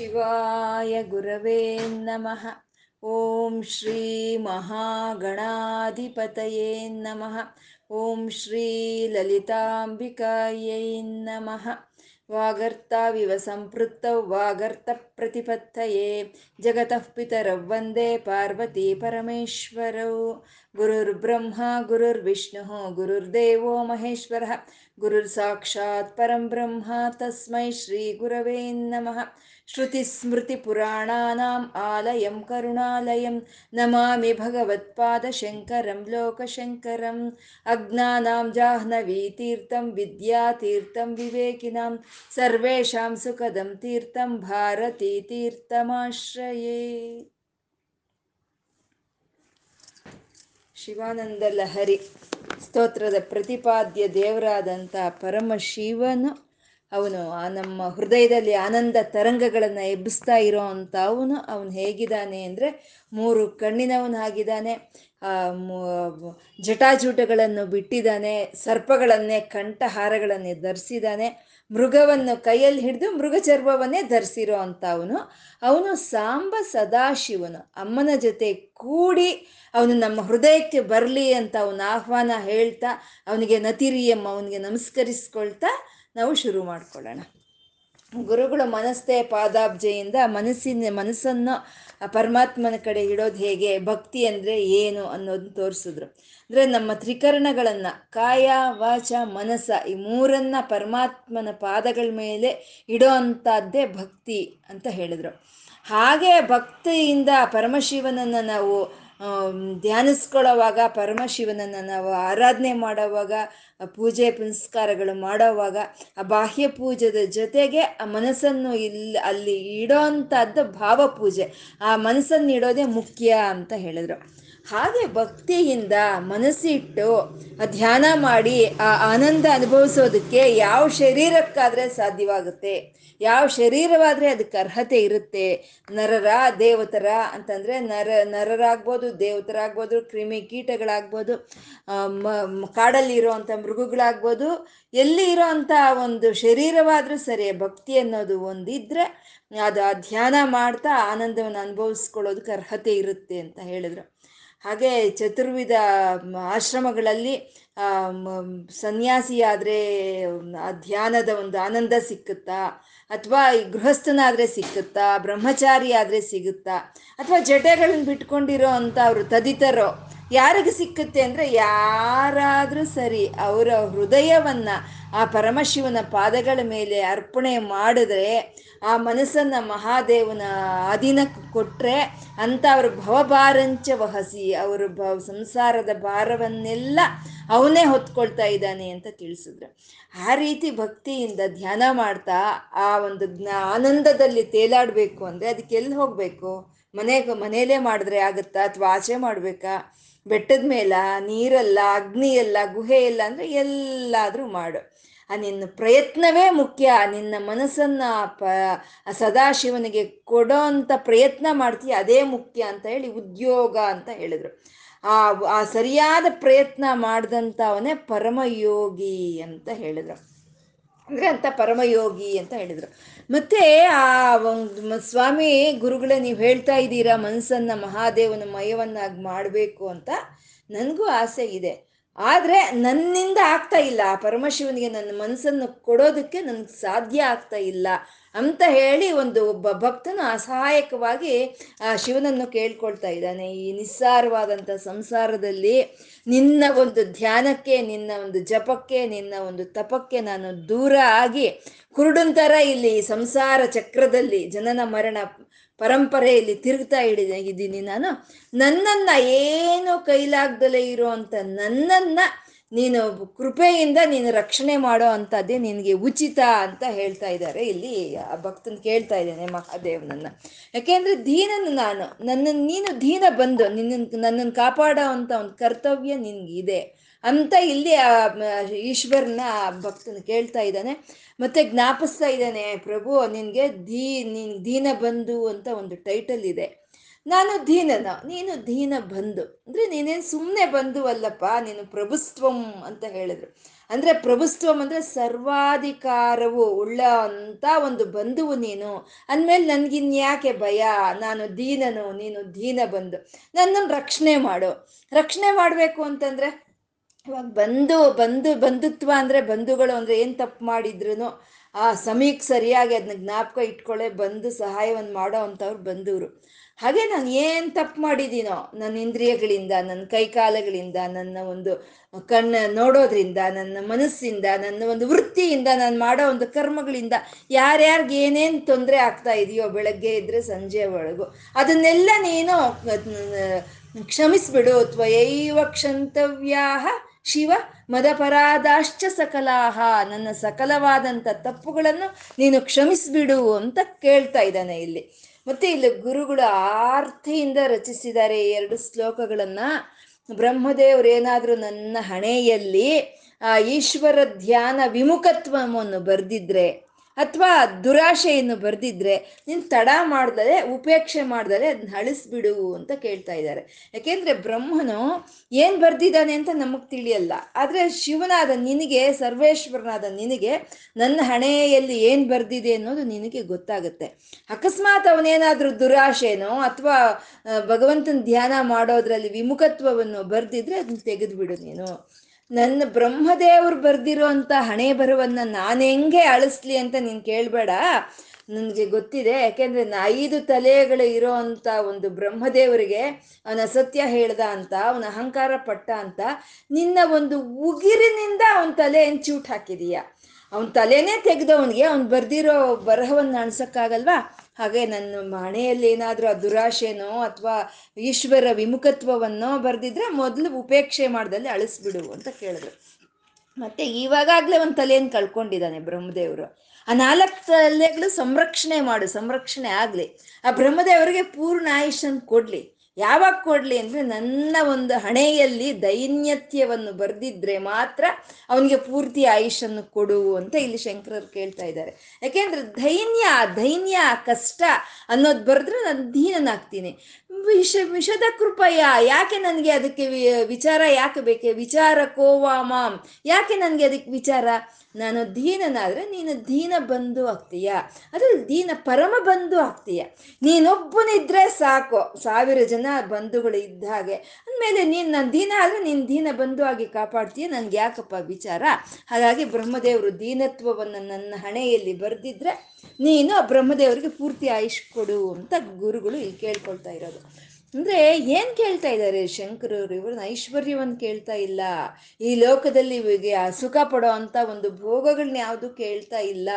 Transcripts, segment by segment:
ಶಿವಾಯ ಗುರವೇ ನಮಃ. ಓಂ ಶ್ರೀ ಮಹಾಗಣಾಧಿಪತಯೇ ನಮಃ. ಓಂ ಶ್ರೀ ಲಲಿತಾಂಬಿಕಾಯೈ ನಮಃ. ವಾಗರ್ತಾವಿವ प्रतिपत्तये जगत पितर वंदे पार्वती परमेश्वरौ। गुरुर्ब्रह्मा, गुरुर्विष्णुः, गुरुर्देवो महेश्वरः। गुरुर्साक्षात् परं ब्रह्मा, तस्मै श्रीगुरवे नमः। श्रुतिस्मृतिपुराणानाम् आलयं, करुणालयं। नमामि भगवत्पादशङ्करं लोकशंक अज्ञानां जाह्नवीतीर्थं, विद्यातीर्थ, विवेकिनां। सर्वेषां तीर्थ, भारती ತೀರ್ಥಮಾಶ್ರಯೇ ಶಿವಾನಂದ ಲಹರಿ ಸ್ತೋತ್ರದ ಪ್ರತಿಪಾದ್ಯ ದೇವರಾದಂಥ ಪರಮ ಶಿವನು ಅವನು ಆ ನಮ್ಮ ಹೃದಯದಲ್ಲಿ ಆನಂದ ತರಂಗಗಳನ್ನು ಎಬ್ಬಿಸ್ತಾ ಇರೋ ಅಂತ ಅವನು ಅವನು ಹೇಗಿದ್ದಾನೆ ಅಂದರೆ ಮೂರು ಕಣ್ಣಿನವನಾಗಿದ್ದಾನೆ ಜಟಾಜೂಟಗಳನ್ನು ಬಿಟ್ಟಿದ್ದಾನೆ, ಸರ್ಪಗಳನ್ನೇ ಕಂಠಹಾರಗಳನ್ನೇ ಧರಿಸಿದ್ದಾನೆ ಮೃಗವನ್ನು ಕೈಯಲ್ಲಿ ಹಿಡಿದು ಮೃಗ ಚರ್ಮವನ್ನೇ ಧರಿಸಿರೋ ಅಂತ ಅವನು ಅವನು ಸಾಂಬ ಸದಾಶಿವನು. ಅಮ್ಮನ ಜೊತೆ ಕೂಡಿ ಅವನು ನಮ್ಮ ಹೃದಯಕ್ಕೆ ಬರಲಿ ಅಂತ ಅವನ ಆಹ್ವಾನ ಹೇಳ್ತಾ, ಅವನಿಗೆ ನತಿರಿಯಮ್ಮ ಅವನಿಗೆ ನಮಸ್ಕರಿಸ್ಕೊಳ್ತಾ ನಾವು ಶುರು ಮಾಡ್ಕೊಳ್ಳೋಣ. ಗುರುಗಳು ಮನಸ್ಸೇ ಪಾದಾಬ್ಜೆಯಿಂದ ಮನಸ್ಸಿನ ಮನಸ್ಸನ್ನು ಪರಮಾತ್ಮನ ಕಡೆ ಇಡೋದು ಹೇಗೆ, ಭಕ್ತಿ ಅಂದರೆ ಏನು ಅನ್ನೋದನ್ನ ತೋರಿಸಿದ್ರು. ಅಂದರೆ ನಮ್ಮ ತ್ರಿಕರಣಗಳನ್ನು ಕಾಯ, ವಾಚ ಮನಸ ಈ ಮೂರನ್ನ ಪರಮಾತ್ಮನ ಪಾದಗಳ ಮೇಲೆ ಇಡೋ ಅಂಥದ್ದೇ ಭಕ್ತಿ ಅಂತ ಹೇಳಿದರು. ಹಾಗೆ ಭಕ್ತಿಯಿಂದ ಪರಮಶಿವನನ್ನು ನಾವು ಧ್ಯಾನಿಸ್ಕೊಳ್ಳೋವಾಗ ಪರಮಶಿವನನ್ನು ನಾವು ಆರಾಧನೆ ಮಾಡೋವಾಗ ಪೂಜೆ ಪುನಸ್ಕಾರಗಳು ಮಾಡೋವಾಗ, ಆ ಬಾಹ್ಯ ಪೂಜೆದ ಜೊತೆಗೆ ಆ ಮನಸ್ಸನ್ನು ಇಲ್ಲಿ ಅಲ್ಲಿ ಇಡೋ ಅಂಥದ್ದು ಭಾವ ಪೂಜೆ ಆ ಮನಸ್ಸನ್ನು ಇಡೋದೇ ಮುಖ್ಯ ಅಂತ ಹೇಳಿದ್ರು. ಹಾಗೆ ಭಕ್ತಿಯಿಂದ ಮನಸ್ಸಿಟ್ಟು ಧ್ಯಾನ ಮಾಡಿ ಆ ಆನಂದ ಅನುಭವಿಸೋದಕ್ಕೆ ಯಾವ ಶರೀರಕ್ಕಾದರೆ ಸಾಧ್ಯವಾಗುತ್ತೆ? ಯಾವ ಶರೀರವಾದರೆ ಅದಕ್ಕೆ ಅರ್ಹತೆ ಇರುತ್ತೆ? ನರರ, ದೇವತರ ಅಂತಂದರೆ ನರ, ನರರಾಗ್ಬೋದು, ದೇವತರಾಗ್ಬೋದು, ಕ್ರಿಮಿ ಕೀಟಗಳಾಗ್ಬೋದು ಕಾಡಲ್ಲಿ ಇರೋವಂಥ ಮೃಗಗಳಾಗ್ಬೋದು, ಎಲ್ಲಿ ಇರೋ ಒಂದು ಶರೀರವಾದರೂ ಸರಿ ಭಕ್ತಿ ಅನ್ನೋದು ಒಂದಿದ್ರೆ ಅದು ಆ ಧ್ಯಾನ ಮಾಡ್ತಾ ಆನಂದವನ್ನು ಅನುಭವಿಸ್ಕೊಳ್ಳೋದಕ್ಕೆ ಅರ್ಹತೆ ಇರುತ್ತೆ ಅಂತ ಹೇಳಿದ್ರು. ಹಾಗೆ ಚತುರ್ವಿಧ ಆಶ್ರಮಗಳಲ್ಲಿ ಸನ್ಯಾಸಿಯಾದರೆ ಆ ಧ್ಯಾನದ ಒಂದು ಆನಂದ ಸಿಕ್ಕುತ್ತಾ? ಅಥವಾ ಗೃಹಸ್ಥನಾದರೆ ಸಿಕ್ಕುತ್ತಾ? ಬ್ರಹ್ಮಚಾರಿ ಆದರೆ ಸಿಗುತ್ತಾ? ಅಥವಾ ಜಟೆಗಳನ್ನ ಬಿಟ್ಕೊಂಡಿರೋ ಅಂಥ ಅವರು ತದಿತರೋ? ಯಾರಿಗೆ ಸಿಕ್ಕುತ್ತೆ ಅಂದರೆ ಯಾರಾದರೂ ಸರಿ ಅವರ ಹೃದಯವನ್ನು ಆ ಪರಮಶಿವನ ಪಾದಗಳ ಮೇಲೆ ಅರ್ಪಣೆ ಮಾಡಿದ್ರೆ, ಆ ಮನಸ್ಸನ್ನು ಮಹಾದೇವನ ಅಧೀನಕ್ಕೆ ಕೊಟ್ಟರೆ ಅಂತ ಅವ್ರ ಭವಭಾರಂಚ ವಹಸಿ, ಅವರು ಭ ಸಂಸಾರದ ಭಾರವನ್ನೆಲ್ಲ ಅವನೇ ಹೊತ್ಕೊಳ್ತಾ ಇದ್ದಾನೆ ಅಂತ ತಿಳಿಸಿದ್ರು. ಆ ರೀತಿ ಭಕ್ತಿಯಿಂದ ಧ್ಯಾನ ಮಾಡ್ತಾ ಆ ಒಂದು ಆನಂದದಲ್ಲಿ ತೇಲಾಡಬೇಕು ಅಂದರೆ ಅದಕ್ಕೆ ಎಲ್ಲಿ ಹೋಗಬೇಕು? ಮನೆಗೆ, ಮನೆಯಲ್ಲೇ ಮಾಡಿದ್ರೆ ಆಗುತ್ತಾ ಅಥವಾ ಆಚೆ ಮಾಡಬೇಕಾ? ಬೆಟ್ಟದ ಮೇಲ ನೀರಲ್ಲ ಅಗ್ನಿ ಎಲ್ಲ ಗುಹೆ ಎಲ್ಲ ಅಂದರೆ ಎಲ್ಲಾದರೂ ಮಾಡು. ಆ ನಿನ್ನ ಪ್ರಯತ್ನವೇ ಮುಖ್ಯ. ನಿನ್ನ ಮನಸ್ಸನ್ನು ಪ ಸದಾಶಿವನಿಗೆ ಕೊಡೋ ಅಂಥ ಪ್ರಯತ್ನ ಮಾಡ್ತೀಯ, ಅದೇ ಮುಖ್ಯ ಅಂತ ಹೇಳಿ ಉದ್ಯೋಗ ಅಂತ ಹೇಳಿದರು. ಆ ಆ ಸರಿಯಾದ ಪ್ರಯತ್ನ ಮಾಡಿದಂಥವನೇ ಪರಮಯೋಗಿ ಅಂತ ಹೇಳಿದರು. ಅಂದರೆ ಅಂತ ಪರಮಯೋಗಿ ಅಂತ ಹೇಳಿದರು. ಮತ್ತೆ ಆ ಒಂದು ಸ್ವಾಮಿ ಗುರುಗಳೇ ನೀವು ಹೇಳ್ತಾ ಇದ್ದೀರಾ ಮನಸ್ಸನ್ನು ಮಹಾದೇವನ ಮಯವನ್ನಾಗಿ ಮಾಡಬೇಕು ಅಂತ ನನಗೂ ಆಸೆ ಇದೆ. ಆದರೆ ನನ್ನಿಂದ ಆಗ್ತಾ ಇಲ್ಲ. ಆ ಪರಮಶಿವನಿಗೆ ನನ್ನ ಮನಸ್ಸನ್ನು ಕೊಡೋದಕ್ಕೆ ನನಗೆ ಸಾಧ್ಯ ಆಗ್ತಾ ಇಲ್ಲ. ಅಂತ ಹೇಳಿ ಒಂದು ಒಬ್ಬ ಭಕ್ತನು ಅಸಹಾಯಕವಾಗಿ, ಆ ಶಿವನನ್ನು ಕೇಳ್ಕೊಳ್ತಾ ಇದ್ದಾನೆ. ಈ ನಿಸ್ಸಾರವಾದಂಥ ಸಂಸಾರದಲ್ಲಿ ನಿನ್ನ ಒಂದು ಧ್ಯಾನಕ್ಕೆ, ನಿನ್ನ ಒಂದು ಜಪಕ್ಕೆ, ನಿನ್ನ ಒಂದು ತಪಕ್ಕೆ ನಾನು ದೂರ ಆಗಿ ಕುರುಡಂತರ ಇಲ್ಲಿ ಸಂಸಾರ ಚಕ್ರದಲ್ಲಿ ಜನನ ಮರಣ ಪರಂಪರೆಯಲ್ಲಿ ತಿರುಗ್ತಾ ಹಿಡಿದ ಇದ್ದೀನಿ ನಾನು. ನನ್ನನ್ನು ಏನು ಕೈಲಾಗ್ದಲೇ ಇರೋ ಅಂತ ನನ್ನನ್ನು ನೀನು ಕೃಪೆಯಿಂದ ನೀನು ರಕ್ಷಣೆ ಮಾಡೋ ಅಂಥದ್ದೇ ನಿನಗೆ ಉಚಿತ ಅಂತ ಹೇಳ್ತಾ ಇದ್ದಾರೆ. ಇಲ್ಲಿ ಆ ಭಕ್ತನ ಕೇಳ್ತಾ ಇದ್ದೇನೆ ಮಹಾದೇವನನ್ನ ಯಾಕೆಂದ್ರೆ ದೀನನು ನಾನು. ನನ್ನನ್ನು ನೀನು ದೀನ ಬಂದು ನಿನ್ನ ನನ್ನನ್ನು ಕಾಪಾಡೋ ಅಂತ ಒಂದು ಕರ್ತವ್ಯ ನಿನಗಿದೆ ಅಂತ ಇಲ್ಲಿ ಆ ಈಶ್ವರನ ಭಕ್ತನ ಕೇಳ್ತಾ ಇದ್ದಾನೆ. ಮತ್ತೆ ಜ್ಞಾಪಿಸ್ತಾ ಇದ್ದಾನೆ, ಪ್ರಭು, ನಿನಗೆ ದೀ, ನಿನ್ ದೀನ ಬಂಧು ಅಂತ ಒಂದು ಟೈಟಲ್ ಇದೆ. ನಾನು ದೀನನ, ನೀನು ಧೀನ ಬಂಧು. ಅಂದರೆ ನೀನೇನು ಸುಮ್ಮನೆ ಬಂಧು ಅಲ್ಲಪ್ಪ, ನೀನು ಪ್ರಭುತ್ವಂ ಅಂತ ಹೇಳಿದ್ರು. ಅಂದ್ರೆ ಪ್ರಭುತ್ವಂ ಅಂದ್ರೆ ಸರ್ವಾಧಿಕಾರವು ಉಳ್ಳ ಅಂತ ಒಂದು ಬಂಧುವು ನೀನು. ಅಂದಮೇಲೆ ನನ್ಗಿನ್ಯಾಕೆ ಭಯ? ನಾನು ದೀನನು, ನೀನು ದೀನ ಬಂಧು. ನನ್ನನ್ನು ರಕ್ಷಣೆ ಮಾಡು. ರಕ್ಷಣೆ ಮಾಡಬೇಕು ಅಂತಂದ್ರೆ ಇವಾಗ ಬಂಧು ಬಂಧು, ಬಂಧುತ್ವ ಅಂದ್ರೆ ಬಂಧುಗಳು ಅಂದ್ರೆ ಏನ್ ತಪ್ಪು ಮಾಡಿದ್ರು ಆ ಸಮಯಕ್ಕೆ ಸರಿಯಾಗಿ ಅದನ್ನ ಜ್ಞಾಪಕ ಇಟ್ಕೊಳ್ಳೆ ಬಂದು ಸಹಾಯವನ್ನು ಮಾಡೋ ಅಂಥವ್ರು ಬಂದವರು ಹಾಗೆ ನಾನು ಏನು ತಪ್ಪು ಮಾಡಿದ್ದೀನೋ ನನ್ನ ಇಂದ್ರಿಯಗಳಿಂದ, ನನ್ನ ಕೈಕಾಲಗಳಿಂದ, ನನ್ನ ಒಂದು ಕಣ್ಣ ನೋಡೋದ್ರಿಂದ, ನನ್ನ ಮನಸ್ಸಿಂದ, ನನ್ನ ಒಂದು ವೃತ್ತಿಯಿಂದ, ನಾನು ಮಾಡೋ ಒಂದು ಕರ್ಮಗಳಿಂದ ಯಾರ್ಯಾರಿಗೆ ಏನೇನು ತೊಂದರೆ ಆಗ್ತಾ ಇದೆಯೋ ಬೆಳಗ್ಗೆ ಇದ್ರೆ ಸಂಜೆ ಒಳಗು, ಅದನ್ನೆಲ್ಲ ನೀನು ಕ್ಷಮಿಸ್ಬಿಡು. ತ್ವಯೈವ ಕ್ಷಂತವ್ಯಾ ಶಿವ ಮದಪರಾಧಾಶ್ಚ ಸಕಲಾಹ. ನನ್ನ ಸಕಲವಾದಂಥ ತಪ್ಪುಗಳನ್ನು ನೀನು ಕ್ಷಮಿಸ್ಬಿಡು ಅಂತ ಕೇಳ್ತಾ ಇದ್ದಾನೆ ಇಲ್ಲಿ. ಮತ್ತೆ ಇಲ್ಲಿ ಗುರುಗಳು ಆರ್ತಿಯಿಂದ ರಚಿಸಿದ್ದಾರೆ ಎರಡು ಶ್ಲೋಕಗಳನ್ನ. ಬ್ರಹ್ಮದೇವ್ರು ಏನಾದರೂ ನನ್ನ ಹಣೆಯಲ್ಲಿ, ಆ, ಈಶ್ವರ ಧ್ಯಾನ ವಿಮುಖತ್ವವನ್ನು ಬರೆದಿದ್ರೆ ಅಥವಾ ದುರಾಶೆಯನ್ನು ಬರೆದಿದ್ರೆ ನೀನು ತಡ ಮಾಡ್ದಲೆ, ಉಪೇಕ್ಷೆ ಮಾಡ್ದಲೆ ಅದನ್ನ ಅಳಿಸ್ಬಿಡು ಅಂತ ಕೇಳ್ತಾ ಇದ್ದಾರೆ. ಯಾಕೆಂದ್ರೆ ಬ್ರಹ್ಮನು ಏನು ಬರ್ದಿದ್ದಾನೆ ಅಂತ ನಮಗೆ ತಿಳಿಯಲ್ಲ. ಆದರೆ ಶಿವನಾದ ನಿನಗೆ, ಸರ್ವೇಶ್ವರನಾದ ನಿನಗೆ ನನ್ನ ಹಣೆಯಲ್ಲಿ ಏನು ಬರ್ದಿದೆ ಅನ್ನೋದು ನಿನಗೆ ಗೊತ್ತಾಗುತ್ತೆ. ಅಕಸ್ಮಾತ್ ಅವನೇನಾದ್ರೂ ದುರಾಶೆನೋ ಅಥವಾ ಭಗವಂತನ ಧ್ಯಾನ ಮಾಡೋದ್ರಲ್ಲಿ ವಿಮುಖತ್ವವನ್ನು ಬರೆದಿದ್ರೆ ಅದನ್ನ ತೆಗೆದುಬಿಡು ನೀನು. ನನ್ನ ಬ್ರಹ್ಮದೇವ್ರು ಬರ್ದಿರೋ ಅಂತ ಹಣೆ ಬರವನ್ನ ನಾನು ಹೆಂಗೆ ಅಳಿಸ್ಲಿ ಅಂತ ನೀನು ಕೇಳಬೇಡ. ನನಗೆ ಗೊತ್ತಿದೆ, ಯಾಕೆಂದ್ರೆ ಐದು ತಲೆಗಳು ಇರೋ ಅಂತ ಒಂದು ಬ್ರಹ್ಮದೇವರಿಗೆ ಅವನ ಸತ್ಯ ಹೇಳ್ದ ಅಂತ, ಅವನ ಅಹಂಕಾರ ಪಟ್ಟ ಅಂತ, ನಿನ್ನ ಒಂದು ಉಗಿರಿನಿಂದ ಅವನ ತಲೆ ಚೂಟ್ ಹಾಕಿದೀಯ? ಅವನ ತಲೆನೇ ತೆಗೆದವನಿಗೆ, ಅವ್ನು ಬರ್ದಿರೋ ಬರಹವನ್ನು ಅನ್ಸಕ್ಕಾಗಲ್ವಾ? ಹಾಗೆ ನನ್ನ ಮನೆಯಲ್ಲಿ ಏನಾದರೂ ಆ ದುರಾಶೆನೋ ಅಥವಾ ಈಶ್ವರ ವಿಮುಖತ್ವವನ್ನೋ ಬರೆದಿದ್ರೆ ಮೊದಲು ಉಪೇಕ್ಷೆ ಮಾಡ್ದಲ್ಲಿ ಅಳಿಸ್ಬಿಡು ಅಂತ ಕೇಳಿದ್ರು. ಮತ್ತೆ ಇವಾಗಾಗಲೇ ಒಂದು ತಲೆಯನ್ನು ಕಳ್ಕೊಂಡಿದ್ದಾನೆ ಬ್ರಹ್ಮದೇವರು. ಆ ನಾಲ್ಕು ತಲೆಗಳು ಸಂರಕ್ಷಣೆ ಮಾಡು, ಸಂರಕ್ಷಣೆ ಆಗಲಿ. ಆ ಬ್ರಹ್ಮದೇವರಿಗೆ ಪೂರ್ಣ ಆಯುಷನ್ ಕೊಡಲಿ. ಯಾವಾಗ ಕೊಡ್ಲಿ ಅಂದ್ರೆ ನನ್ನ ಒಂದು ಹಣೆಯಲ್ಲಿ ದೈನ್ಯತ್ಯವನ್ನು ಬರೆದಿದ್ರೆ ಮಾತ್ರ ಅವನಿಗೆ ಪೂರ್ತಿ ಆಯುಷನ್ನು ಕೊಡು ಅಂತ ಇಲ್ಲಿ ಶಂಕರರು ಕೇಳ್ತಾ ಇದ್ದಾರೆ. ಯಾಕೆಂದ್ರೆ ಧೈನ್ಯ ಧೈನ್ಯ ಕಷ್ಟ ಅನ್ನೋದು ಬರೆದ್ರೆ ನಾನು ಧೀನನಾಗ್ತೀನಿ ವಿಷ, ವಿಷದ ಕೃಪಯ? ಯಾಕೆ ನನಗೆ ಅದಕ್ಕೆ ವಿಚಾರ ಯಾಕೆ ಬೇಕೆ? ವಿಚಾರ ಕೋವಾ ಯಾಕೆ ನನಗೆ ಅದಕ್ಕೆ ವಿಚಾರ? ನಾನು ಧೀನನಾದರೆ ನೀನು ದೀನ ಬಂಧು ಆಗ್ತೀಯ? ಅದ್ರಲ್ಲಿ ದೀನ ಪರಮ ಬಂಧು ಆಗ್ತೀಯ? ನೀನೊಬ್ಬನಿದ್ರೆ ಸಾಕು. ಸಾವಿರ ಜನ ಬಂಧುಗಳು ಇದ್ದ ಹಾಗೆ. ಅಂದಮೇಲೆ ನೀನು ನನ್ನ ದೀನ ಆದರೆ ನೀನು ದೀನ ಬಂಧು ಆಗಿ ಕಾಪಾಡ್ತೀಯ ನನಗೆ ಯಾಕಪ್ಪ ವಿಚಾರ? ಹಾಗಾಗಿ ಬ್ರಹ್ಮದೇವರು ದೀನತ್ವವನ್ನು ನನ್ನ ಹಣೆಯಲ್ಲಿ ಬರೆದಿದ್ರೆ ನೀನು ಬ್ರಹ್ಮದೇವರಿಗೆ ಪೂರ್ತಿ ಆಯುಷ್ ಕೊಡು ಅಂತ ಗುರುಗಳು ಇಲ್ಲಿ ಕೇಳ್ಕೊಳ್ತಾ ಇರೋದು. ಅಂದರೆ ಏನು ಕೇಳ್ತಾ ಇದ್ದಾರೆ ಶಂಕರವ್ರು ಇವ್ರನ್ನ ಐಶ್ವರ್ಯವನ್ನು ಕೇಳ್ತಾ ಇಲ್ಲ. ಈ ಲೋಕದಲ್ಲಿ ಇವರಿಗೆ ಸುಖ ಪಡೋ ಅಂಥ ಒಂದು ಭೋಗಗಳನ್ನ ಯಾವುದು ಕೇಳ್ತಾ ಇಲ್ಲ.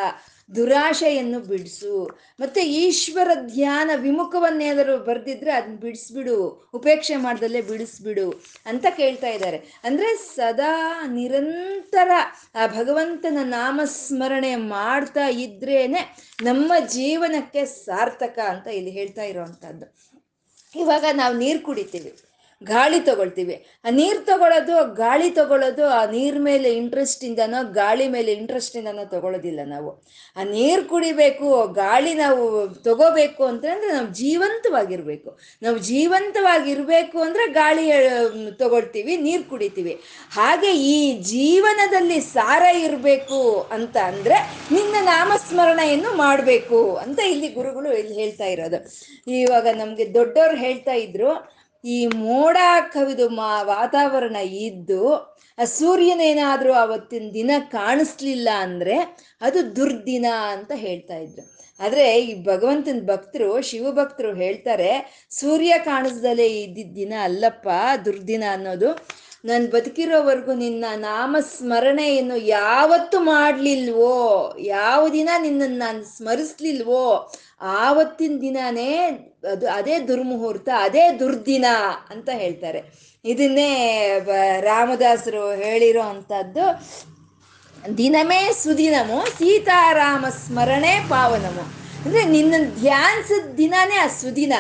ದುರಾಶೆಯನ್ನು ಬಿಡಿಸು. ಮತ್ತೆ ಈಶ್ವರ ಧ್ಯಾನ ವಿಮುಖವನ್ನೇನಾದರೂ ಬರ್ದಿದ್ರೆ ಅದನ್ನ ಬಿಡಿಸ್ಬಿಡು. ಉಪೇಕ್ಷೆ ಮಾಡ್ದಲ್ಲೇ ಬಿಡಿಸ್ಬಿಡು ಅಂತ ಕೇಳ್ತಾ ಇದ್ದಾರೆ. ಅಂದ್ರೆ ಸದಾ ನಿರಂತರ ಆ ಭಗವಂತನ ನಾಮಸ್ಮರಣೆ ಮಾಡ್ತಾ ಇದ್ರೇನೆ ನಮ್ಮ ಜೀವನಕ್ಕೆ ಸಾರ್ಥಕ ಅಂತ ಇಲ್ಲಿ ಹೇಳ್ತಾ ಇರೋವಂಥದ್ದು ಇವಾಗ ನಾವು ನೀರು ಕುಡಿತೀವಿ. ಗಾಳಿ ತಗೊಳ್ತೀವಿ. ಆ ನೀರು ತಗೊಳ್ಳೋದು ಗಾಳಿ ತಗೊಳ್ಳೋದು ಆ ನೀರ್ ಮೇಲೆ ಇಂಟ್ರೆಸ್ಟಿಂದನೋ ಗಾಳಿ ಮೇಲೆ ಇಂಟ್ರೆಸ್ಟಿಂದನೋ ತಗೊಳ್ಳೋದಿಲ್ಲ ನಾವು. ಆ ನೀರು ಕುಡಿಬೇಕು, ಗಾಳಿ ನಾವು ತಗೋಬೇಕು ಅಂತಂದ್ರೆ ನಾವು ಜೀವಂತವಾಗಿರ್ಬೇಕು. ನಾವು ಜೀವಂತವಾಗಿರ್ಬೇಕು ಅಂದ್ರೆ ಗಾಳಿ ತಗೊಳ್ತೀವಿ, ನೀರು ಕುಡಿತೀವಿ. ಹಾಗೆ ಈ ಜೀವನದಲ್ಲಿ ಸಾರ ಇರಬೇಕು ಅಂತ ಅಂದ್ರೆ ನಿನ್ನ ನಾಮಸ್ಮರಣೆಯನ್ನು ಮಾಡಬೇಕು ಅಂತ ಇಲ್ಲಿ ಗುರುಗಳು ಇಲ್ಲಿ ಹೇಳ್ತಾ ಇರೋದು. ಇವಾಗ ನಮಗೆ ದೊಡ್ಡವ್ರು ಹೇಳ್ತಾ ಇದ್ರು ಈ ಮೋಡ ಕವಿದು ಮಾ ವಾತಾವರಣ ಇದ್ದು, ಆ ಸೂರ್ಯನೇನಾದ್ರೂ ಅವತ್ತಿನ ದಿನ ಕಾಣಿಸ್ಲಿಲ್ಲ ಅಂದ್ರೆ ಅದು ದುರ್ದಿನ ಅಂತ ಹೇಳ್ತಾ ಇದ್ರು. ಆದರೆ ಈ ಭಗವಂತನ ಭಕ್ತರು, ಶಿವಭಕ್ತರು ಹೇಳ್ತಾರೆ, ಸೂರ್ಯ ಕಾಣಿಸ್ದಲೇ ಇದ್ದಿದ್ದ ದಿನ ಅಲ್ಲಪ್ಪ, ದುರ್ದಿನ ಅನ್ನೋದು. ನಾನು ಬದುಕಿರೋವರೆಗೂ ನಿನ್ನ ನಾಮಸ್ಮರಣೆಯನ್ನು ಯಾವತ್ತು ಮಾಡಲಿಲ್ವೋ, ಯಾವ ದಿನ ನಿನ್ನನ್ನು ನಾನು ಸ್ಮರಿಸ್ಲಿಲ್ವೋ, ಆವತ್ತಿನ ದಿನನೇ ಅದು ಅದೇ ದುರ್ಮುಹೂರ್ತ, ಅದೇ ದುರ್ದಿನ ಅಂತ ಹೇಳ್ತಾರೆ. ಇದನ್ನೇ ರಾಮದಾಸರು ಹೇಳಿರೋ ಅಂಥದ್ದು ದಿನಮೇ ಸುದಿನಮು, ಸೀತಾರಾಮ ಸ್ಮರಣೆ ಪಾವನಮು. ಅಂದರೆ ನಿನ್ನ ಧ್ಯಾನಿಸಿದ ದಿನನೇ ಆ ಸುದಿನ.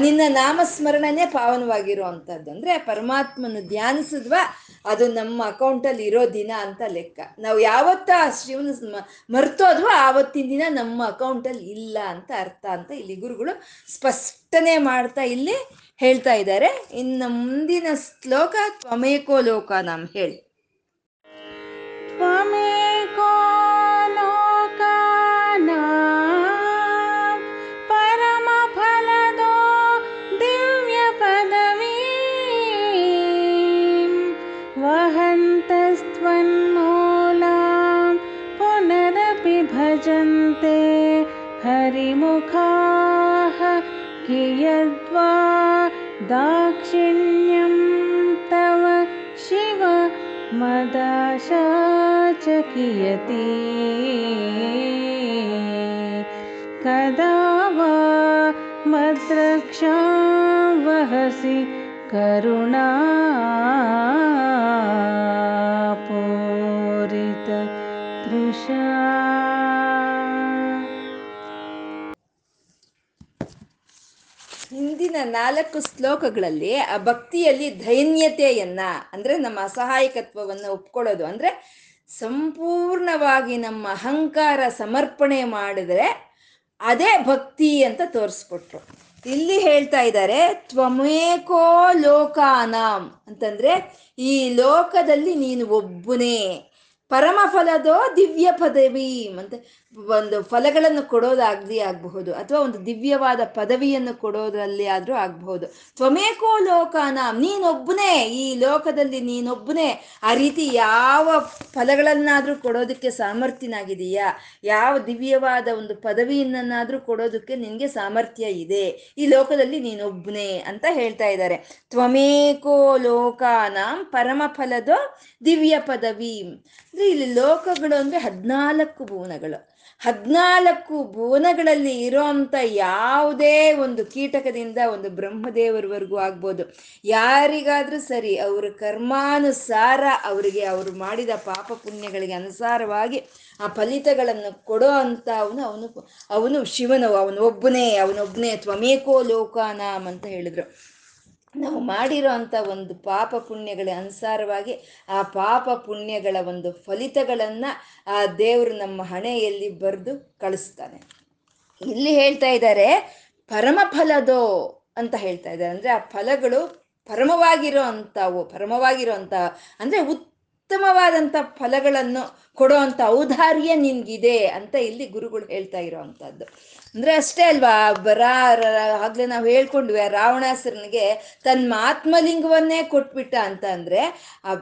ನಿನ್ನ ನಾಮಸ್ಮರಣನೇ ಪಾವನವಾಗಿರುವಂಥದ್ದು. ಅಂದರೆ ಪರಮಾತ್ಮನ ಧ್ಯಾನಿಸಿದ್ವ, ಅದು ನಮ್ಮ ಅಕೌಂಟಲ್ಲಿ ಇರೋ ದಿನ ಅಂತ ಲೆಕ್ಕ. ನಾವು ಯಾವತ್ತ ಆ ಶಿವನ ಮರ್ತೋದ್ವ ಆವತ್ತಿನ ದಿನ ನಮ್ಮ ಅಕೌಂಟಲ್ಲಿ ಇಲ್ಲ ಅಂತ ಅರ್ಥ ಅಂತ ಇಲ್ಲಿ ಗುರುಗಳು ಸ್ಪಷ್ಟನೆ ಮಾಡ್ತಾ ಇಲ್ಲಿ ಹೇಳ್ತಾ ಇದ್ದಾರೆ. ಇನ್ನು ಮುಂದಿನ ಶ್ಲೋಕ, ತ್ವಮೇಕೋ ಲೋಕ ನಮ್ ಹೇಳಿ. ತ್ವಮೇಕೋ ಲೋಕ कियद्वा दाक्षिण्यं तव शिव मदाशा च कियती? कदा वा मद्रक्षां वहसि करुणापूरिततृषा ನಾಲ್ಕು ಶ್ಲೋಕಗಳಲ್ಲಿ, ಆ, ಭಕ್ತಿಯಲ್ಲಿ ದೈನ್ಯತೆಯನ್ನ, ಅಂದ್ರೆ ನಮ್ಮ ಅಸಹಾಯಕತ್ವವನ್ನು ಒಪ್ಕೊಳ್ಳೋದು. ಅಂದ್ರೆ ಸಂಪೂರ್ಣವಾಗಿ ನಮ್ಮ ಅಹಂಕಾರ ಸಮರ್ಪಣೆ ಮಾಡಿದ್ರೆ ಅದೇ ಭಕ್ತಿ ಅಂತ ತೋರಿಸ್ಕೊಟ್ರು ಇಲ್ಲಿ ಹೇಳ್ತಾ ಇದ್ದಾರೆ, ತ್ವಮೇಕೋ ಲೋಕಾನಾಂ ಅಂತಂದ್ರೆ, ಈ ಲೋಕದಲ್ಲಿ ನೀನು ಒಬ್ಬನೇ ಪರಮ ಫಲದೋ ದಿವ್ಯ ಪದವಿ ಅಂತ. ಒಂದು ಫಲಗಳನ್ನು ಕೊಡೋದಾಗ್ಲಿ ಆಗಬಹುದು, ಅಥವಾ ಒಂದು ದಿವ್ಯವಾದ ಪದವಿಯನ್ನು ಕೊಡೋದ್ರಲ್ಲಿ ಆದರೂ ಆಗಬಹುದು. ತ್ವಮೇಕೋ ಲೋಕಾನ, ನೀನೊಬ್ಬನೇ, ಈ ಲೋಕದಲ್ಲಿ ನೀನೊಬ್ಬನೇ, ಆ ರೀತಿ ಯಾವ ಫಲಗಳನ್ನಾದರೂ ಕೊಡೋದಕ್ಕೆ ಸಾಮರ್ಥ್ಯನಾಗಿದೆಯಾ ಯಾವ ದಿವ್ಯವಾದ ಒಂದು ಪದವಿಯನ್ನಾದರೂ ಕೊಡೋದಕ್ಕೆ ನಿನಗೆ ಸಾಮರ್ಥ್ಯ ಇದೆ? ಈ ಲೋಕದಲ್ಲಿ ನೀನೊಬ್ಬನೇ ಅಂತ ಹೇಳ್ತಾ ಇದ್ದಾರೆ. ತ್ವಮೇಕೋ ಲೋಕಾನಾಂ ಪರಮ ಫಲದೋ ದಿವ್ಯ ಪದವಿ ಅಂದ್ರೆ ಇಲ್ಲಿ ಲೋಕಗಳು ಅಂದ್ರೆ ಹದಿನಾಲ್ಕು ಭುವನಗಳು. ಹದಿನಾಲ್ಕು ಭುವನಗಳಲ್ಲಿ ಇರೋಂಥ ಯಾವುದೇ ಒಂದು ಕೀಟಕದಿಂದ ಒಂದು ಬ್ರಹ್ಮದೇವರವರೆಗೂ ಆಗ್ಬೋದು. ಯಾರಿಗಾದ್ರೂ ಸರಿ ಅವರ ಕರ್ಮಾನುಸಾರ ಅವರಿಗೆ ಅವರು ಮಾಡಿದ ಪಾಪ ಪುಣ್ಯಗಳಿಗೆ ಅನುಸಾರವಾಗಿ ಆ ಫಲಿತಗಳನ್ನು ಕೊಡೋ ಅಂತ ಅವನು ಅವನು ಅವನು ಶಿವನು ಅವನು ಒಬ್ಬನೇ ಅವನೊಬ್ಬನೇ ತ್ವಮೇಕೋ ಲೋಕಾನಾಮ್ ಅಂತ ಹೇಳಿದ್ರು. ನಾವು ಮಾಡಿರೋ ಅಂಥ ಒಂದು ಪಾಪ ಪುಣ್ಯಗಳ ಅನುಸಾರವಾಗಿ ಆ ಪಾಪ ಪುಣ್ಯಗಳ ಒಂದು ಫಲಿತಗಳನ್ನು ಆ ದೇವರು ನಮ್ಮ ಹಣೆಯಲ್ಲಿ ಬರೆದು ಕಳಿಸ್ತಾನೆ. ಇಲ್ಲಿ ಹೇಳ್ತಾ ಇದ್ದಾರೆ, ಪರಮ ಫಲದೋ ಅಂತ ಹೇಳ್ತಾ ಇದ್ದಾರೆ. ಅಂದರೆ ಆ ಫಲಗಳು ಪರಮವಾಗಿರೋ ಅಂಥವು, ಪರಮವಾಗಿರೋ ಅಂಥ, ಅಂದರೆ ಉತ್ತಮವಾದಂಥ ಫಲಗಳನ್ನು ಕೊಡೋ ಅಂಥ ಔದಾರ್ಯ ನಿನ್ಗಿದೆ ಅಂತ ಇಲ್ಲಿ ಗುರುಗಳು ಹೇಳ್ತಾ ಇರೋ ಅಂದ್ರೆ ಅಷ್ಟೇ ಅಲ್ವಾ ಬರ ಆಗ್ಲೇ ನಾವು ಹೇಳ್ಕೊಂಡ್ವಿ ರಾವಣಾಸುರನಿಗೆ ತನ್ನ ಆತ್ಮಲಿಂಗವನ್ನೇ ಕೊಟ್ಬಿಟ್ಟ ಅಂತ ಅಂದ್ರೆ, ಆ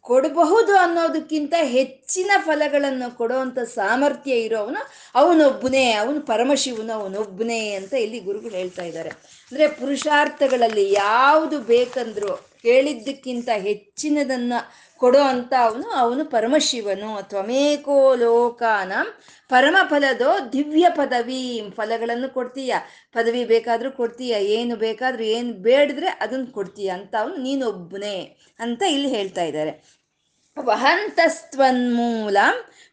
ಕೊಡಬಹುದು ಅನ್ನೋದಕ್ಕಿಂತ ಹೆಚ್ಚಿನ ಫಲಗಳನ್ನು ಕೊಡುವಂಥ ಸಾಮರ್ಥ್ಯ ಇರೋವನು ಅವನೊಬ್ಬನೇ, ಅವನು ಪರಮಶಿವನು, ಅವನೊಬ್ಬನೇ ಅಂತ ಇಲ್ಲಿ ಗುರುಗಳು ಹೇಳ್ತಾ ಇದ್ದಾರೆ. ಅಂದ್ರೆ ಪುರುಷಾರ್ಥಗಳಲ್ಲಿ ಯಾವುದು ಬೇಕಂದ್ರು ಕೇಳಿದ್ದಕ್ಕಿಂತ ಹೆಚ್ಚಿನದನ್ನ ಕೊಡೋ ಅಂತ ಅವನು ಅವನು ಪರಮಶಿವನು. ತ್ವಮೇಕೋ ಲೋಕಾನ ಪರಮ ಫಲದೋ ದಿವ್ಯ ಪದವಿ. ಫಲಗಳನ್ನು ಕೊಡ್ತೀಯ, ಪದವಿ ಬೇಕಾದ್ರೂ ಕೊಡ್ತೀಯ, ಏನು ಬೇಕಾದ್ರೂ ಏನು ಬೇಡಿದ್ರೆ ಅದನ್ನ ಕೊಡ್ತೀಯ ಅಂತ ಅವನು, ನೀನೊಬ್ಬನೇ ಅಂತ ಇಲ್ಲಿ ಹೇಳ್ತಾ ಇದ್ದಾರೆ. ವಹಂತಸ್ತ್ವನ್ಮೂಲ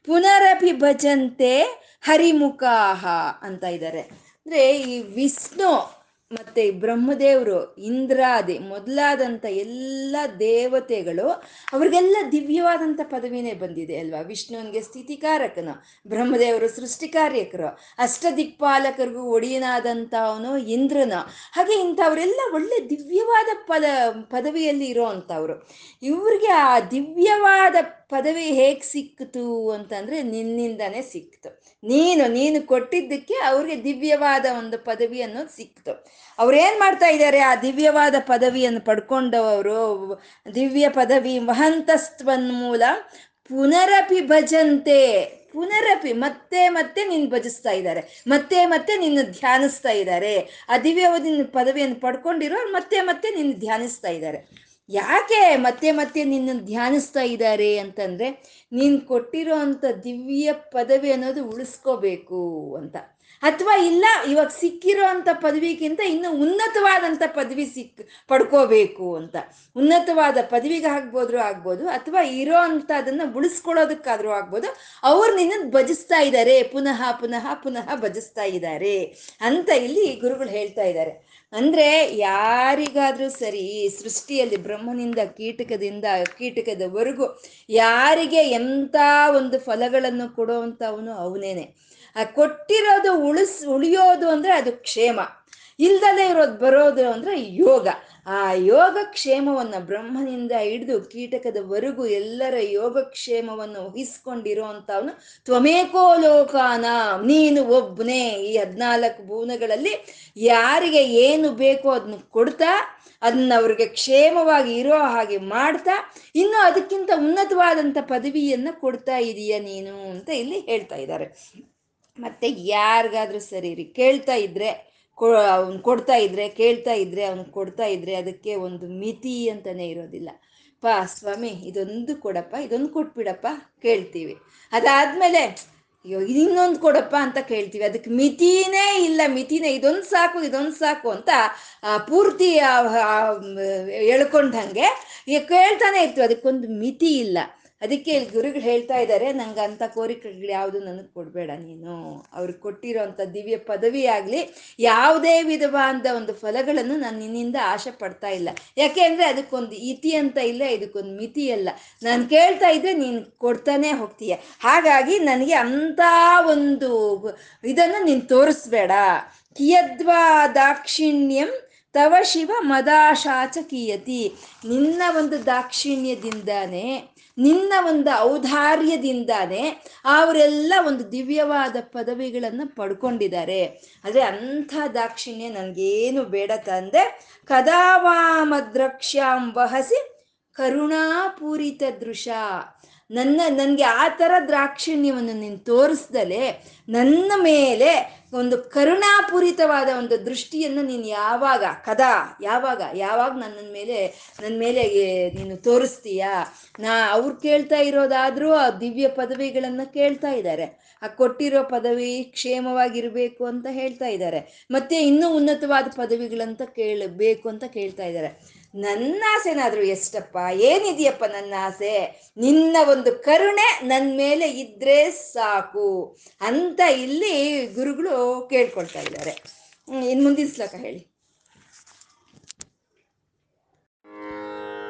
ಪುನರಪಿ ಭಜಂತೆ ಹರಿಮುಖಾಹ ಅಂತ ಇದ್ದಾರೆ. ಅಂದ್ರೆ ಈ ವಿಷ್ಣು ಮತ್ತೆ ಬ್ರಹ್ಮದೇವರು ಇಂದ್ರಾದಿ ಮೊದಲಾದಂಥ ಎಲ್ಲ ದೇವತೆಗಳು ಅವ್ರಿಗೆಲ್ಲ ದಿವ್ಯವಾದಂಥ ಪದವಿನೇ ಬಂದಿದೆ ಅಲ್ವಾ? ವಿಷ್ಣುವನ್ಗೆ ಸ್ಥಿತಿಕಾರಕನು, ಬ್ರಹ್ಮದೇವರು ಸೃಷ್ಟಿಕಾರ್ಯಕರು, ಅಷ್ಟದಿಕ್ಪಾಲಕರಿಗೂ ಒಡೆಯನಾದಂತವನು ಇಂದ್ರನ. ಹಾಗೆ ಇಂಥವರೆಲ್ಲ ಒಳ್ಳೆ ದಿವ್ಯವಾದ ಪದ, ಪದವಿಯಲ್ಲಿ ಇರೋ ಅಂಥವ್ರು ಇವ್ರಿಗೆ ಆ ದಿವ್ಯವಾದ ಪದವಿ ಹೇಗೆ ಸಿಕ್ಕಿತು ಅಂತಂದ್ರೆ ನಿನ್ನಿಂದಾನೇ ಸಿಕ್ತು. ನೀನು ನೀನು ಕೊಟ್ಟಿದ್ದಕ್ಕೆ ಅವ್ರಿಗೆ ದಿವ್ಯವಾದ ಒಂದು ಪದವಿ ಅನ್ನೋದು ಸಿಕ್ತು. ಅವ್ರೇನ್ ಮಾಡ್ತಾ ಇದ್ದಾರೆ? ಆ ದಿವ್ಯವಾದ ಪದವಿಯನ್ನು ಪಡ್ಕೊಂಡವರು, ದಿವ್ಯ ಪದವಿ ಮಹಂತಸ್ತ್ವನ್ಮೂಲ ಪುನರಪಿ ಭಜಂತೆ. ಪುನರಪಿ, ಮತ್ತೆ ಮತ್ತೆ ನಿನ್ ಭಜಿಸ್ತಾ ಇದ್ದಾರೆ. ಮತ್ತೆ ಮತ್ತೆ ನಿನ್ನ ಧ್ಯಾನಿಸ್ತಾ ಇದ್ದಾರೆ. ಆ ದಿವ್ಯವಾದ ಪದವಿಯನ್ನು ಪಡ್ಕೊಂಡಿರೋ ಮತ್ತೆ ಮತ್ತೆ ನಿನ್ನ ಧ್ಯಾನಿಸ್ತಾ ಇದ್ದಾರೆ. ಯಾಕೆ ಮತ್ತೆ ಮತ್ತೆ ನಿನ್ನ ಧ್ಯಾನಿಸ್ತಾ ಇದ್ದಾರೆ ಅಂತಂದ್ರೆ, ನೀನ್ ಕೊಟ್ಟಿರೋ ಅಂತ ದಿವ್ಯ ಪದವಿ ಅನ್ನೋದು ಉಳಿಸ್ಕೋಬೇಕು ಅಂತ. ಅಥವಾ ಇಲ್ಲ, ಇವಾಗ ಸಿಕ್ಕಿರೋ ಅಂತ ಪದವಿಗಿಂತ ಇನ್ನು ಉನ್ನತವಾದಂಥ ಪದವಿ ಸಿಕ್, ಪಡ್ಕೋಬೇಕು ಅಂತ. ಉನ್ನತವಾದ ಪದವಿಗೆ ಆಗ್ಬೋದ್ರು ಆಗ್ಬೋದು, ಅಥವಾ ಇರೋ ಅಂತ ಅದನ್ನ ಉಳಿಸ್ಕೊಳ್ಳೋದಕ್ಕಾದ್ರೂ ಆಗ್ಬೋದು, ಅವ್ರು ನಿನ್ನನ್ನು ಭಜಿಸ್ತಾ ಇದ್ದಾರೆ. ಪುನಃ ಪುನಃ ಪುನಃ ಭಜಿಸ್ತಾ ಇದ್ದಾರೆ ಅಂತ ಇಲ್ಲಿ ಗುರುಗಳು ಹೇಳ್ತಾ ಇದ್ದಾರೆ. ಅಂದ್ರೆ ಯಾರಿಗಾದ್ರೂ ಸರಿ ಈ ಸೃಷ್ಟಿಯಲ್ಲಿ ಬ್ರಹ್ಮನಿಂದ ಕೀಟಕದಿಂದ ಕೀಟಕದವರೆಗೂ ಯಾರಿಗೆ ಎಂಥ ಒಂದು ಫಲಗಳನ್ನು ಕೊಡುವಂತವನು ಅವನೇನೆ. ಆ ಕೊಟ್ಟಿರೋದು ಉಳಿಸ್, ಉಳಿಯೋದು ಅಂದ್ರೆ ಅದು ಕ್ಷೇಮ. ಇಲ್ದಲೇ ಇರೋದು ಬರೋದು ಅಂದ್ರೆ ಯೋಗ. ಆ ಯೋಗಕ್ಷೇಮವನ್ನು ಬ್ರಹ್ಮನಿಂದ ಹಿಡಿದು ಕೀಟಕದವರೆಗೂ ಎಲ್ಲರ ಯೋಗಕ್ಷೇಮವನ್ನು ವಹಿಸ್ಕೊಂಡಿರೋ ಅಂತವನು ತ್ವಮೇಕೋ ಲೋಕಾನ. ನೀನು ಒಬ್ಬನೇ ಈ ಹದಿನಾಲ್ಕು ಭುವನಗಳಲ್ಲಿ ಯಾರಿಗೆ ಏನು ಬೇಕೋ ಅದನ್ನ ಕೊಡ್ತಾ ಅದನ್ನ ಅವ್ರಿಗೆ ಕ್ಷೇಮವಾಗಿ ಇರೋ ಹಾಗೆ ಮಾಡ್ತಾ, ಇನ್ನು ಅದಕ್ಕಿಂತ ಉನ್ನತವಾದಂಥ ಪದವಿಯನ್ನು ಕೊಡ್ತಾ ಇದೀಯ ನೀನು ಅಂತ ಇಲ್ಲಿ ಹೇಳ್ತಾ ಇದ್ದಾರೆ. ಮತ್ತೆ ಯಾರಿಗಾದ್ರೂ ಸರಿ ರೀ, ಕೇಳ್ತಾ ಇದ್ರೆ ಅವ್ನು ಕೊಡ್ತಾ ಇದ್ರೆ, ಕೇಳ್ತಾ ಇದ್ರೆ, ಅವ್ನು ಕೊಡ್ತಾ ಇದ್ರೆ ಅದಕ್ಕೆ ಒಂದು ಮಿತಿ ಅಂತಾನೆ ಇರೋದಿಲ್ಲ. ಪಾ, ಸ್ವಾಮಿ, ಇದೊಂದು ಕೊಡಪ್ಪ, ಇದೊಂದು ಕೊಟ್ಬಿಡಪ್ಪ ಕೇಳ್ತೀವಿ. ಅದಾದ್ಮೇಲೆ, ಅಯ್ಯೋ, ಇನ್ನೊಂದು ಕೊಡಪ್ಪ ಅಂತ ಕೇಳ್ತೀವಿ. ಅದಕ್ಕೆ ಮಿತಿನೇ ಇಲ್ಲ. ಮಿತಿನೇ, ಇದೊಂದು ಸಾಕು ಇದೊಂದು ಸಾಕು ಅಂತ ಪೂರ್ತಿ ಎಳ್ಕೊಂಡಂಗೆ ಈಗ ಕೇಳ್ತಾನೆ ಇರ್ತೀವಿ. ಅದಕ್ಕೊಂದು ಮಿತಿ ಇಲ್ಲ. ಅದಕ್ಕೆ ಇಲ್ಲಿ ಗುರುಗಳು ಹೇಳ್ತಾ ಇದ್ದಾರೆ, ನಂಗೆ ಅಂಥ ಕೋರಿಕೆಗಳು ಯಾವುದು ನನಗೆ ಕೊಡಬೇಡ ನೀನು. ಅವ್ರಿಗೆ ಕೊಟ್ಟಿರೋಂಥ ದಿವ್ಯ ಪದವಿ ಆಗಲಿ, ಯಾವುದೇ ವಿಧವಾದ ಒಂದು ಫಲಗಳನ್ನು ನಾನು ನಿನ್ನಿಂದ ಆಶೆ ಪಡ್ತಾ ಇಲ್ಲ. ಯಾಕೆ ಅಂದರೆ ಅದಕ್ಕೊಂದು ಇತಿ ಅಂತ ಇಲ್ಲ, ಇದಕ್ಕೊಂದು ಮಿತಿ ಅಲ್ಲ. ನಾನು ಕೇಳ್ತಾ ಇದ್ದೆ ನೀನು ಕೊಡ್ತಾನೆ ಹೋಗ್ತೀಯ. ಹಾಗಾಗಿ ನನಗೆ ಅಂಥ ಒಂದು ಇದನ್ನು ನೀನು ತೋರಿಸ್ಬೇಡ. ಕಿಯದ್ವಾ ದಾಕ್ಷಿಣ್ಯಂ ತವ ಶಿವ ಮದಾಶಾಚ ಕೀಯತಿ. ನಿನ್ನ ಒಂದು ದಾಕ್ಷಿಣ್ಯದಿಂದಾನೇ ನಿನ್ನ ಒಂದು ಔದಾರ್ಯದಿಂದಾನೇ ಅವರೆಲ್ಲ ಒಂದು ದಿವ್ಯವಾದ ಪದವಿಗಳನ್ನು ಪಡ್ಕೊಂಡಿದ್ದಾರೆ. ಆದರೆ ಅಂಥ ದಾಕ್ಷಿಣ್ಯ ನನಗೇನು ಬೇಡ ತಂದೆ. ಕದಾವಾಮದ್ರಕ್ಷ್ಯಾಂ ವಹಸಿ ಕರುಣಾಪೂರಿತ ದೃಶ. ನನ್ನ, ನನಗೆ ಆ ಥರ ದ್ರಾಕ್ಷಿಣ್ಯವನ್ನು ನೀನು ತೋರಿಸ್ದಲೆ ನನ್ನ ಮೇಲೆ ಒಂದು ಕರುಣಾಪೂರಿತವಾದ ಒಂದು ದೃಷ್ಟಿಯನ್ನು ನೀನು ಯಾವಾಗ, ಕದಾ, ಯಾವಾಗ ಯಾವಾಗ ನನ್ನ ಮೇಲೆ ನನ್ನ ಮೇಲೆ ನೀನು ತೋರಿಸ್ತೀಯಾ? ನಾ ಅವ್ರು ಕೇಳ್ತಾ ಇರೋದಾದರೂ ಆ ದಿವ್ಯ ಪದವಿಗಳನ್ನು ಕೇಳ್ತಾ ಇದ್ದಾರೆ. ಆ ಕೊಟ್ಟಿರೋ ಪದವಿ ಕ್ಷೇಮವಾಗಿರಬೇಕು ಅಂತ ಹೇಳ್ತಾ ಇದ್ದಾರೆ. ಮತ್ತೆ ಇನ್ನೂ ಉನ್ನತವಾದ ಪದವಿಗಳಂತ ಕೇಳಬೇಕು ಅಂತ ಕೇಳ್ತಾ ಇದ್ದಾರೆ. ನನ್ನ ಆಸೆನಾದ್ರೂ ಎಷ್ಟಪ್ಪ ಏನಿದೆಯಪ್ಪ ನನ್ನ ಆಸೆ ನಿನ್ನ ಒಂದು ಕರುಣೆ ನನ್ನ ಮೇಲೆ ಇದ್ರೆ ಸಾಕು ಅಂತ ಇಲ್ಲಿ ಗುರುಗಳು ಕೇಳ್ಕೊಳ್ತಾ ಇದ್ದಾರೆ ಇನ್ನು ಮುಂದಿನ ಶ್ಲೋಕ ಹೇಳಿ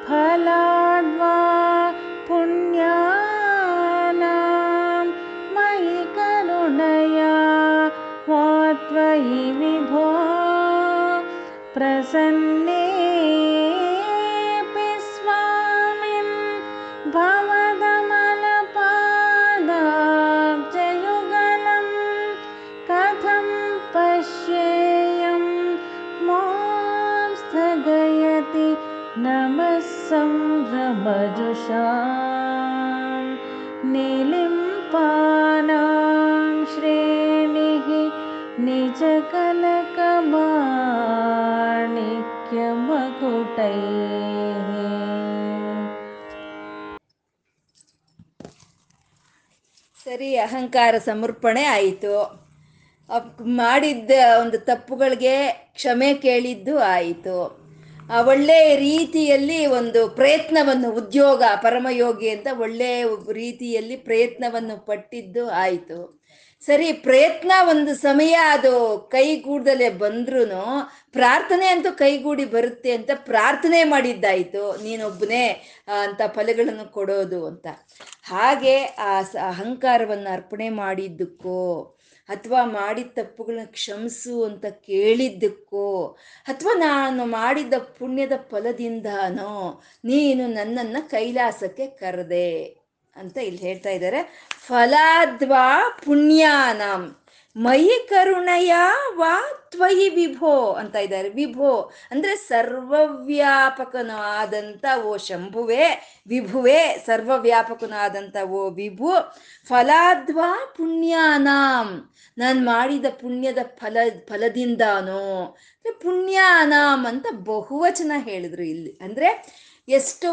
फलाद्वा पुण्यानां मयि करुणया वा त्वयि विभो प्रसन्नेऽपि संभ्रमजुषां निलिम्पानां श्रेणिः निजकनकमाणिक्यमकुटैः ಸರಿ ಅಹಂಕಾರ ಸಮರ್ಪಣೆ ಆಯಿತು ಮಾಡಿದ್ದ ಒಂದು ತಪ್ಪುಗಳಿಗೆ ಕ್ಷಮೆ ಕೇಳಿದ್ದು ಆಯಿತು ಆ ಒಳ್ಳೆ ರೀತಿಯಲ್ಲಿ ಒಂದು ಪ್ರಯತ್ನವನ್ನು ಉದ್ಯೋಗ, ಪರಮಯೋಗಿ ಅಂತ ಒಳ್ಳೆಯ ರೀತಿಯಲ್ಲಿ ಪ್ರಯತ್ನವನ್ನು ಪಟ್ಟಿದ್ದು ಆಯಿತು. ಸರಿ, ಪ್ರಯತ್ನ ಒಂದು ಸಮಯ ಅದು ಕೈಗೂಡ್ದಲೇ ಬಂದ್ರೂ ಪ್ರಾರ್ಥನೆ ಅಂತೂ ಕೈಗೂಡಿ ಬರುತ್ತೆ ಅಂತ ಪ್ರಾರ್ಥನೆ ಮಾಡಿದ್ದಾಯಿತು, ನೀನೊಬ್ಬನೇ ಅಂತ ಫಲಗಳನ್ನು ಕೊಡೋದು ಅಂತ. ಹಾಗೆ ಆ ಅಹಂಕಾರವನ್ನು ಅರ್ಪಣೆ ಮಾಡಿದ್ದಕ್ಕೋ ಅಥವಾ ಮಾಡಿದ ತಪ್ಪುಗಳನ್ನ ಕ್ಷಮಿಸು ಅಂತ ಕೇಳಿದ್ದಕ್ಕೋ, ಅಥವಾ ನಾನು ಮಾಡಿದ ಪುಣ್ಯದ ಫಲದಿಂದನೋ ನೀನು ನನ್ನನ್ನು ಕೈಲಾಸಕ್ಕೆ ಕರೆದೆ ಅಂತ ಇಲ್ಲಿ ಹೇಳ್ತಾ ಇದ್ದಾರೆ. ಫಲಾದ್ವಾ ಪುಣ್ಯಾನಾಂ. ಮಯಿ ಕರುಣಯ ವಾ ತ್ವಯಿ ವಿಭೋ ಅಂತ ಇದ್ದಾರೆ. ವಿಭೋ ಅಂದ್ರೆ ಸರ್ವವ್ಯಾಪಕನಾದಂಥ ಓ ಶಂಭುವೆ, ವಿಭುವೆ ಸರ್ವವ್ಯಾಪಕನಾದಂಥ ಓ ವಿಭು. ಫಲಾದ್ವಾ ಪುಣ್ಯಾನಾಂ, ನಾನು ಮಾಡಿದ ಪುಣ್ಯದ ಫಲ, ಫಲದಿಂದಾನೋ. ಪುಣ್ಯಾನಾಂ ಅಂತ ಬಹುವಚನ ಹೇಳಿದ್ರು ಇಲ್ಲಿ. ಅಂದ್ರೆ ಎಷ್ಟೋ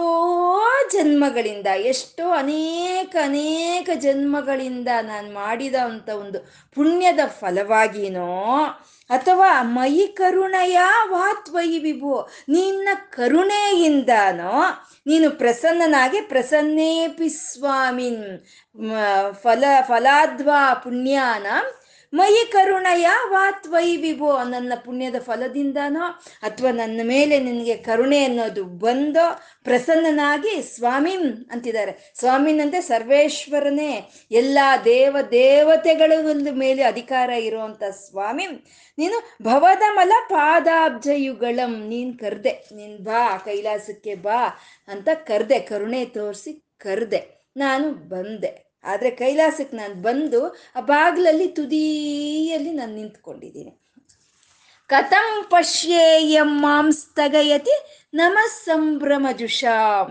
ಜನ್ಮಗಳಿಂದ, ಎಷ್ಟೋ ಅನೇಕ ಅನೇಕ ಜನ್ಮಗಳಿಂದ ನಾನು ಮಾಡಿದ ಅಂತ ಒಂದು ಪುಣ್ಯದ ಫಲವಾಗಿನೋ, ಅಥವಾ ಮೈ ಕರುಣಯ ವಾತ್ವಯಿ ವಿಭು ನಿನ್ನ ಕರುಣೆಯಿಂದನೋ, ನೀನು ಪ್ರಸನ್ನನಾಗಿ ಪ್ರಸನ್ನೇಪಿ ಸ್ವಾಮಿನ್ ಫಲ, ಫಲಾದ್ವಾ ಪುಣ್ಯಾನ ಮಯಿ ಕರುಣಯ ವಾತ್ವಯಿ ವಿಭೋ ನನ್ನ ಪುಣ್ಯದ ಫಲದಿಂದನೋ ಅಥವಾ ನನ್ನ ಮೇಲೆ ನಿನಗೆ ಕರುಣೆ ಅನ್ನೋದು ಬಂದೋ ಪ್ರಸನ್ನನಾಗಿ ಸ್ವಾಮಿನ್ ಅಂತಿದ್ದಾರೆ. ಸ್ವಾಮಿನ್ ಅಂದ್ರೆ ಸರ್ವೇಶ್ವರನೇ, ಎಲ್ಲ ದೇವ ದೇವತೆಗಳ ಮೇಲೆ ಅಧಿಕಾರ ಇರುವಂತ ಸ್ವಾಮಿ. ನೀನು ಭವದಮಲ ಪಾದಾಬ್ಜಯುಗಳಂ, ನೀನ್ ಕರ್ದೆ, ನೀನ್ ಬಾ ಕೈಲಾಸಕ್ಕೆ ಬಾ ಅಂತ ಕರ್ದೆ, ಕರುಣೆ ತೋರಿಸಿ ಕರ್ದೆ. ನಾನು ಬಂದೆ. ಆದರೆ ಕೈಲಾಸಕ್ಕೆ ನಾನು ಬಂದು ಆ ಬಾಗ್ಲಲ್ಲಿ ತುದಿಯಲ್ಲಿ ನಾನು ನಿಂತ್ಕೊಂಡಿದ್ದೀನಿ. ಕಥಂ ಪಶ್ಯೇಯಂ ಮಾಂ ಸ್ಥಗಯತಿ ನಮಃ ಸಂಭ್ರಮಜುಷಾಂ